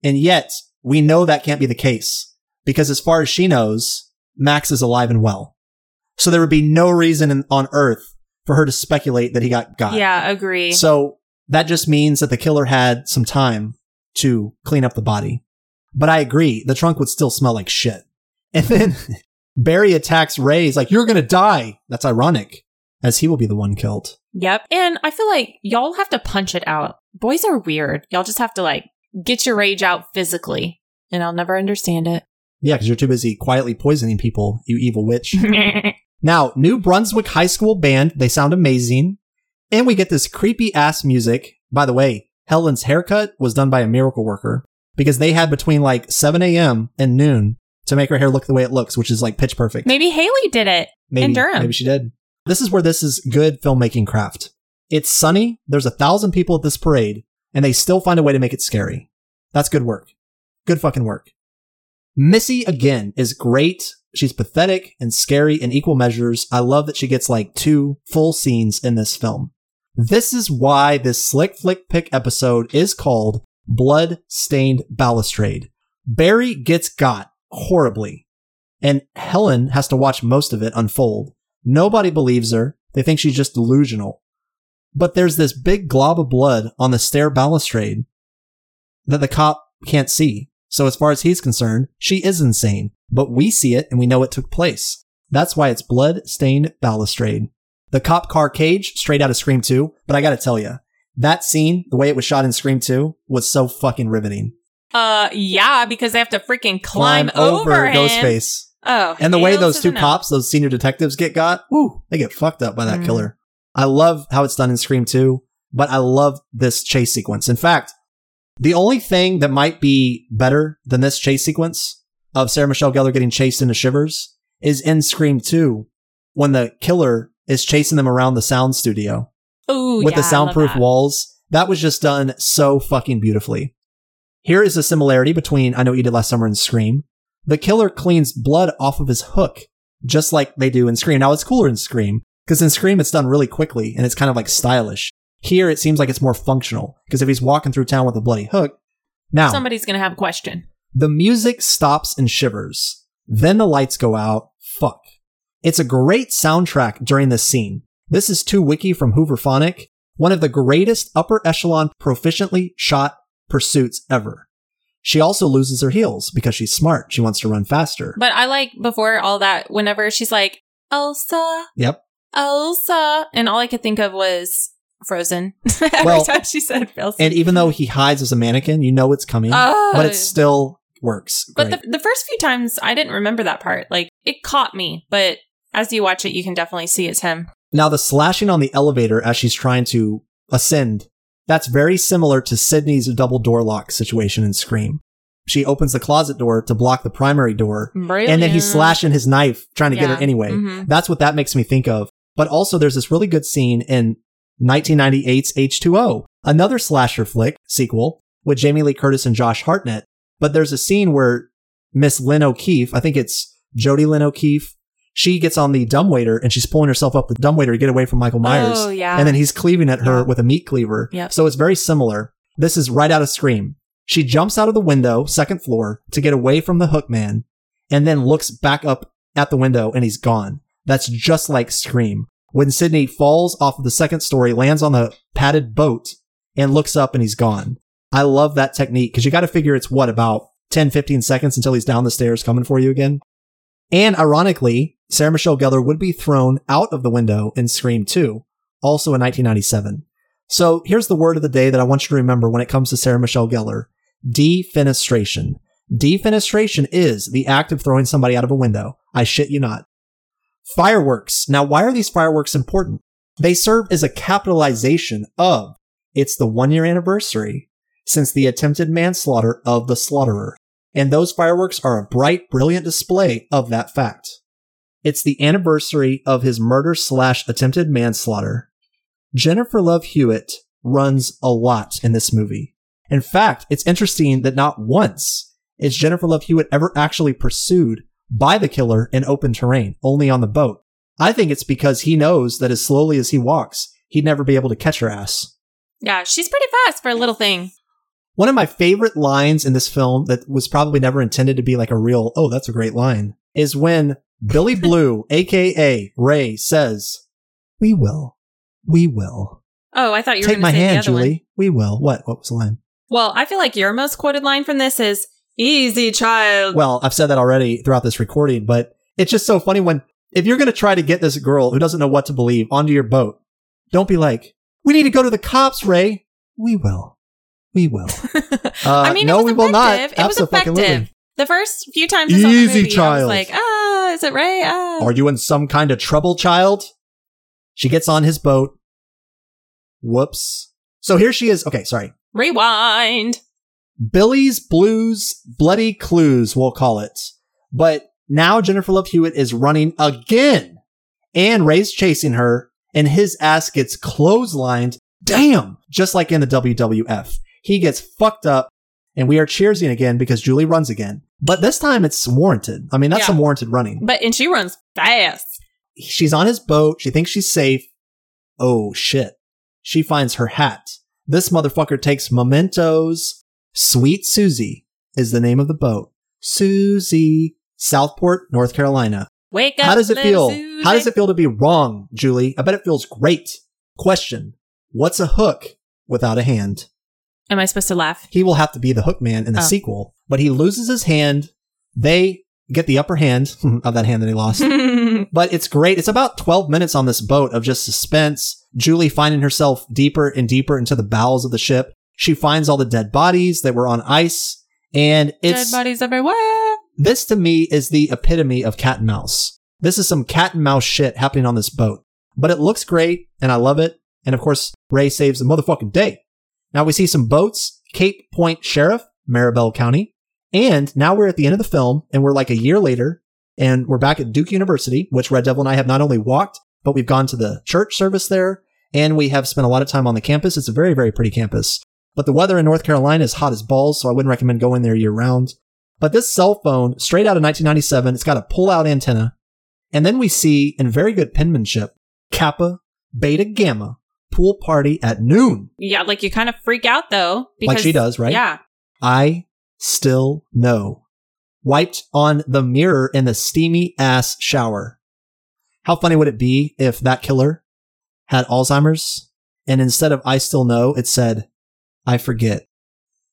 And yet we know that can't be the case because as far as she knows, Max is alive and well. So there would be no reason in, on earth for her to speculate that he got got. yeah, agree. So that just means that the killer had some time to clean up the body. But I agree, the trunk would still smell like shit. <laughs> And then Barry attacks Ray. He's like, You're gonna die. That's ironic, as he will be the one killed. Yep. And I feel like y'all have to punch it out. Boys are weird. Y'all just have to like get your rage out physically. And I'll never understand it. Yeah, because you're too busy quietly poisoning people, you evil witch. <laughs> now, New Brunswick High School Band, they sound amazing. And we get this creepy ass music. By the way, Helen's haircut was done by a miracle worker because they had between like 7 a.m. and noon to make her hair look the way it looks, which is like pitch perfect. Maybe Hallie did it. Maybe, in Durham. maybe she did. This is where this is good filmmaking craft. It's sunny. There's a thousand people at this parade and they still find a way to make it scary. That's good work. Good fucking work. Missy again is great. She's pathetic and scary in equal measures. I love that she gets like two full scenes in this film. This is why this slick flick pick episode is called Blood Stained Balustrade. Barry gets got horribly and Helen has to watch most of it unfold. Nobody believes her. They think she's just delusional. But there's this big glob of blood on the stair balustrade that the cop can't see. So as far as he's concerned, she is insane. But we see it and we know it took place. That's why it's blood stained balustrade. The cop car cage, straight out of Scream 2. But I gotta tell you, that scene, the way it was shot in Scream 2, was so fucking riveting. Uh, yeah, because they have to freaking climb, over, him. Ghostface. Oh, And the way those two cops, those senior detectives get got, woo, they get fucked up by that Mm. killer. I love how it's done in Scream 2, but I love this chase sequence. In fact, the only thing that might be better than this chase sequence of Sarah Michelle Gellar getting chased into shivers is in Scream 2 when the killer is chasing them around the sound studio Ooh, with yeah, the soundproof that. walls. That was just done so fucking beautifully. Here is a similarity between I Know You Did Last Summer and Scream. The killer cleans blood off of his hook, just like they do in Scream. Now it's cooler in Scream, because in Scream it's done really quickly and it's kind of like stylish. Here it seems like it's more functional, because if he's walking through town with a bloody hook, now Somebody's gonna have a question. The music stops and shivers. Then the lights go out. Fuck. It's a great soundtrack during this scene. This is 2Wicky from Hooverphonic, one of the greatest upper echelon proficiently shot pursuits ever. She also loses her heels because she's smart. She wants to run faster. But I like before all that, whenever she's like, Elsa, Yep. Elsa. And all I could think of was Frozen. <laughs> Every Well, time she said Elsa. And even though he hides as a mannequin, you know it's coming, Oh. but it still works. But the, the first few times, I didn't remember that part. Like, it caught me. But as you watch it, you can definitely see it's him. Now, the slashing on the elevator as she's trying to ascend, that's very similar to Sidney's double door lock situation in Scream. She opens the closet door to block the primary door, Brilliant. and then he's slashing his knife trying to get her anyway. Mhm. That's what that makes me think of. But also, there's this really good scene in 1998's H2O, another slasher flick sequel with Jamie Lee Curtis and Josh Hartnett. But there's a scene where Miss Lyn O'Keefe, I think it's Jodi Lyn O'Keefe, she gets on the dumbwaiter and she's pulling herself up the dumbwaiter to get away from Michael oh, Myers. Oh, yeah. And then he's cleaving at her Yeah. with a meat cleaver. Yep. So it's very similar. This is right out of Scream. She jumps out of the window, second floor, to get away from the hook man, and then looks back up at the window and he's gone. That's just like Scream. When Sidney falls off of the second story, lands on the padded boat, and looks up and he's gone. I love that technique because you got to figure it's what, about 10, 15 seconds until he's down the stairs coming for you again? And ironically, Sarah Michelle Gellar would be thrown out of the window in Scream 2, also in 1997. So here's the word of the day that I want you to remember when it comes to Sarah Michelle Gellar. Defenestration. Defenestration is the act of throwing somebody out of a window. I shit you not. Fireworks. Now, why are these fireworks important? They serve as a capitalization of it's the one year anniversary since the attempted manslaughter of the slaughterer. And those fireworks are a bright, brilliant display of that fact. It's the anniversary of his murder slash attempted manslaughter. Jennifer Love Hewitt runs a lot in this movie. In fact, it's interesting that not once is Jennifer Love Hewitt ever actually pursued by the killer in open terrain, only on the boat. I think it's because he knows that as slowly as he walks, he'd never be able to catch her ass. yeah, she's pretty fast for a little thing. One of my favorite lines in this film that was probably never intended to be like a real, oh, that's a great line, is when <laughs> Billy Blue, aka Ray, says, We will. We will. Oh, I thought you were Take going my to say hand, the other one. Julie. We will. What? What was the line? Well, I feel like your most quoted line from this is "Easy, child." Well, I've said that already throughout this recording, but it's just so funny when, if you're going to try to get this girl who doesn't know what to believe onto your boat, don't be like, we need to go to the cops, Ray. We will. We will. <laughs> Uh, I mean, no, it was we will not. effective. It was effective. The first few times I saw the Easy, movie, I child. was like, "Ah, is it Ray?" Ah. Are you in some kind of trouble, child? She gets on his boat. Whoops. So here she is. Okay, sorry. Rewind. Billy's Blues Bloody Clues, we'll call it. But now Jennifer Love Hewitt is running again. And Ray's chasing her, and his ass gets clotheslined. Damn! Just like in the WWF. He gets fucked up, and we are cheersing again because Julie runs again. But this time it's warranted. I mean, that's Yeah. some warranted running. But and she runs fast. She's on his boat. She thinks she's safe. Oh shit. She finds her hat. This motherfucker takes mementos. Sweet Susie is the name of the boat. Susie. Southport, North Carolina. Wake up. How does it feel? Susie. How does it feel to be wrong, Julie? I bet it feels great. Question. What's a hook without a hand? Am I supposed to laugh? He will have to be the hook man in the Oh. sequel, but he loses his hand. They get the upper hand <laughs> of that hand that he lost. <laughs> But it's great. It's about 12 minutes on this boat of just suspense. Julie finding herself deeper and deeper into the bowels of the ship. She finds all the dead bodies that were on ice. And it's, Dead bodies everywhere. this to me is the epitome of cat and mouse. This is some cat and mouse shit happening on this boat. But it looks great and I love it. And of course, Ray saves the motherfucking day. Now we see some boats, Cape Point Sheriff, Maribel County. And now we're at the end of the film and we're like a year later and we're back at Duke University, which Red Devil and I have not only walked, but we've gone to the church service there and we have spent a lot of time on the campus. It's a very, very pretty campus. But the weather in North Carolina is hot as balls, so I wouldn't recommend going there year round. But this cell phone, straight out of 1997, it's got a pull out antenna. And then we see, in very good penmanship, Kappa, Beta, Gamma, pool party at noon. Yeah, like you kind of freak out though. Because, Like she does, right? Yeah. I still know. Wiped on the mirror in the steamy ass shower. How funny would it be if that killer had Alzheimer's and instead of I still know, it said, I forget.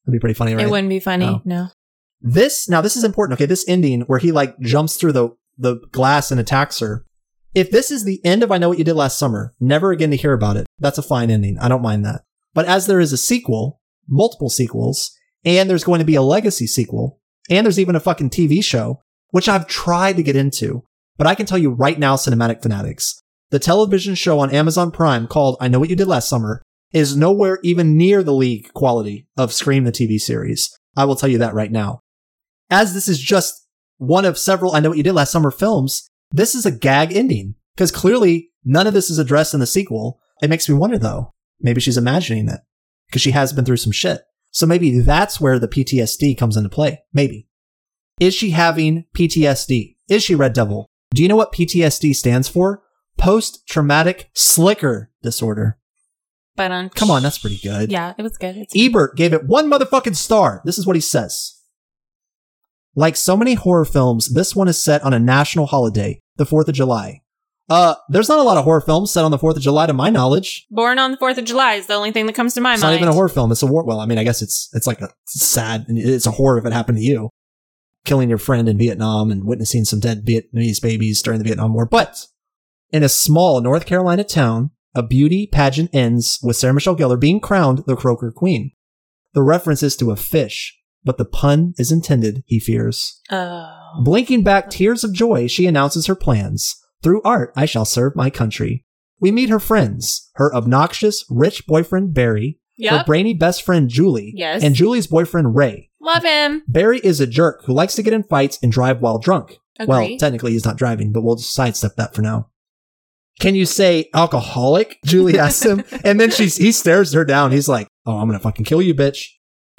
It'd be pretty funny, right? It wouldn't be funny. No. No. This now this is important. Okay, this ending where he like jumps through the the glass and attacks her. If this is the end of I Know What You Did Last Summer, never again to hear about it. That's a fine ending. I don't mind that. But as there is a sequel, multiple sequels, and there's going to be a legacy sequel, and there's even a fucking TV show, which I've tried to get into, but I can tell you right now, cinematic fanatics, the television show on Amazon Prime called I Know What You Did Last Summer is nowhere even near the league quality of Scream the TV series. I will tell you that right now as this is just one of several I Know What You Did Last Summer films, this is a gag ending. Because clearly none of this is addressed in the sequel. It makes me wonder though, maybe she's imagining it. Because she has been through some shit. So maybe that's where the PTSD comes into play. Maybe. Is she having PTSD? Is she Red Devil? Do you know what PTSD stands for? Post traumatic slicker disorder. But Come on, that's pretty good. Yeah, it was good. It's Ebert gave it one motherfucking star. This is what he says. Like so many horror films, this one is set on a national holiday, the 4th of July. Uh, there's not a lot of horror films set on the 4th of July to my knowledge. Born on the Fourth of July is the only thing that comes to my It's mind. not even a horror film. It's a war. Well, I mean, I guess it's, it's like a sad, it's a horror if it happened to you. Killing your friend in Vietnam and witnessing some dead Vietnamese babies during the Vietnam War. But in a small North Carolina town, a beauty pageant ends with Sarah Michelle Gellar being crowned the Croaker Queen. The reference is to a fish, but the pun is intended, he fears. Oh. Blinking back tears of joy, she announces her plans. Through art, I shall serve my country. We meet her friends, her obnoxious, rich boyfriend, Barry, her brainy best friend, Julie, Yes. and Julie's boyfriend, Ray. Love him. Barry is a jerk who likes to get in fights and drive while drunk. Well, technically he's not driving, but we'll just sidestep that for now. Can you say alcoholic? <laughs> Julie asks him. and then she's, he stares her down. He's like, Oh, I'm going to fucking kill you, bitch.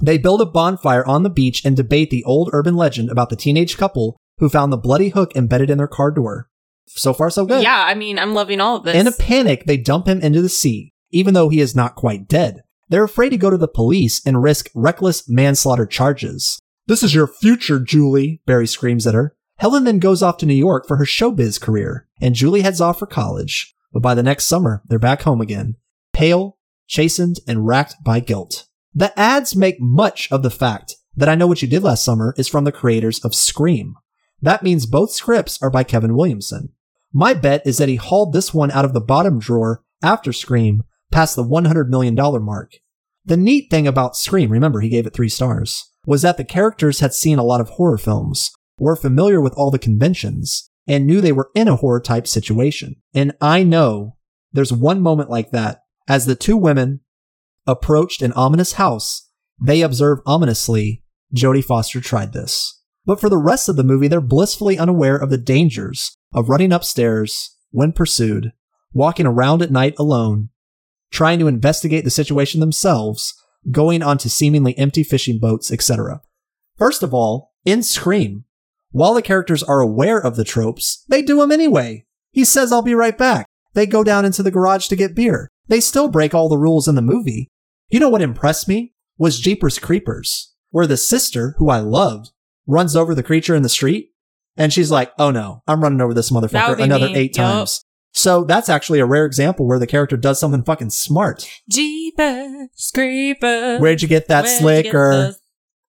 They build a bonfire on the beach and debate the old urban legend about the teenage couple who found the bloody hook embedded in their car door. So far, so good. Yeah, I mean, I'm loving all of this. In a panic, they dump him into the sea, even though he is not quite dead. They're afraid to go to the police and risk reckless manslaughter charges. This is your future, Julie, Barry screams at her. Helen then goes off to New York for her showbiz career, and Julie heads off for college. But by the next summer, they're back home again, pale, chastened, and racked by guilt. The ads make much of the fact that I Know What You Did Last Summer is from the creators of Scream. That means both scripts are by Kevin Williamson. My bet is that he hauled this one out of the bottom drawer after Scream past the $100 million mark. The neat thing about Scream, remember he gave it three stars, was that the characters had seen a lot of horror films, were familiar with all the conventions, and knew they were in a horror type situation. And I know there's one moment like that as the two women approached an ominous house. They observe ominously, Jodie Foster tried this. But for the rest of the movie, they're blissfully unaware of the dangers of running upstairs when pursued, walking around at night alone, trying to investigate the situation themselves, going onto seemingly empty fishing boats, etc. First of all, in Scream, while the characters are aware of the tropes, they do them anyway. He says, I'll be right back. They go down into the garage to get beer. They still break all the rules in the movie. You know what impressed me? Was Jeepers Creepers, where the sister, who I loved, runs over the creature in the street, and she's like, oh no, I'm running over this motherfucker another me. eight Yup. times. So that's actually a rare example where the character does something fucking smart. Jeepers Creepers. Where'd you get that Where'd you get slicker?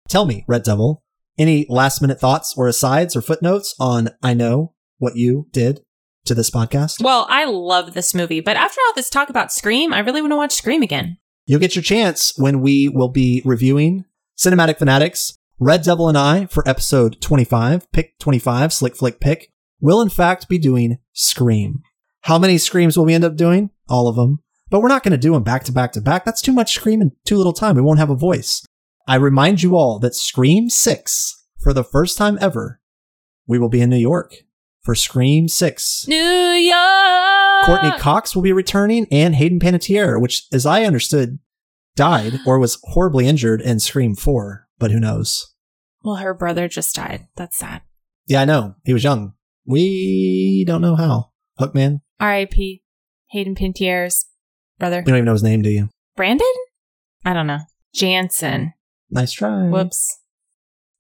Tell me, Red Devil, any last minute thoughts or asides or footnotes on I know what you did to this podcast? Well, I love this movie, but after all this talk about Scream, I really want to watch Scream again. You'll get your chance when we will be reviewing Cinematic Fanatics, Red Devil and I for episode 25, pick 25, Slick Flick pick, will in fact be doing Scream. How many Screams will we end up doing? All of them. But we're not going to do them back to back to back. That's too much Scream in too little time. We won't have a voice. I remind you all that Scream 6, for the first time ever, we will be in New York for Scream 6. New York. Courteney Cox will be returning and Hayden Panettiere, which, as I understood, died or was horribly injured in Scream 4, but who knows? Well, her brother just died. That's sad. Yeah, I know. He was young. We don't know how. Hookman? R.I.P. Hayden Panettiere's brother. You don't even know his name, do you? Brandon? I don't know. Jansen. Nice try. Whoops.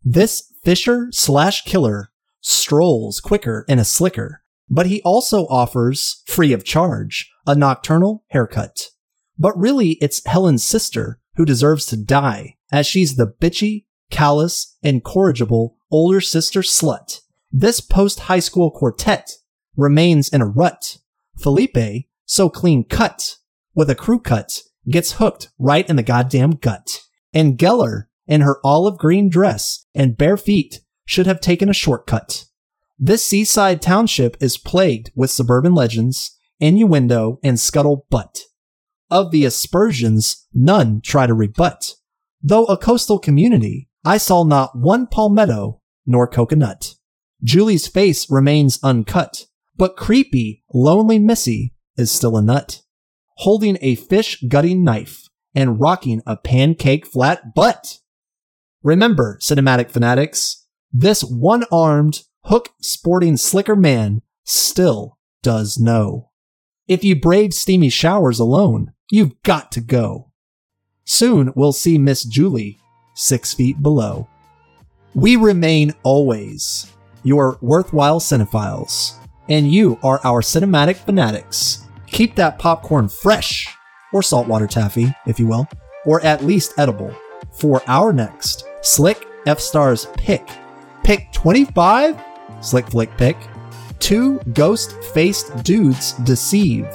This fisher slash killer strolls quicker and a slicker, but he also offers, free of charge, a nocturnal haircut. But really, it's Helen's sister who deserves to die, as she's the bitchy, callous, incorrigible older sister slut. This post high school quartet remains in a rut. Phillippe, so clean cut, with a crew cut, gets hooked right in the goddamn gut. And Gellar, in her olive green dress and bare feet, should have taken a shortcut. This seaside township is plagued with suburban legends, innuendo, and scuttlebutt. Of the aspersions, none try to rebut. Though a coastal community, I saw not one palmetto nor coconut. Julie's face remains uncut, but creepy, lonely Missy is still a nut, holding a fish gutting knife and rocking a pancake flat butt. Remember, cinematic fanatics, this one armed, hook sporting slicker man still does know. If you brave steamy showers alone, you've got to go. Soon we'll see Miss Julie six feet below. We remain always your worthwhile cinephiles, and you are our cinematic fanatics. Keep that popcorn fresh, or saltwater taffy, if you will, or at least edible, for our next Slick F Stars pick. Pick 25? Slick Flick pick. Two ghost faced dudes deceive,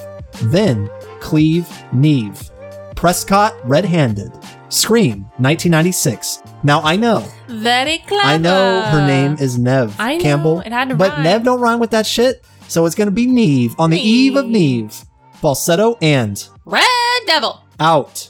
then cleave Neve. Prescott red handed. Scream 1996. Now I know, Very clever. I know her name is Nev I know, Campbell, it had to but rhyme. Nev don't rhyme with that shit, so it's gonna be Neve on the eve of Neve. Neve. Falsetto and Red Devil. out.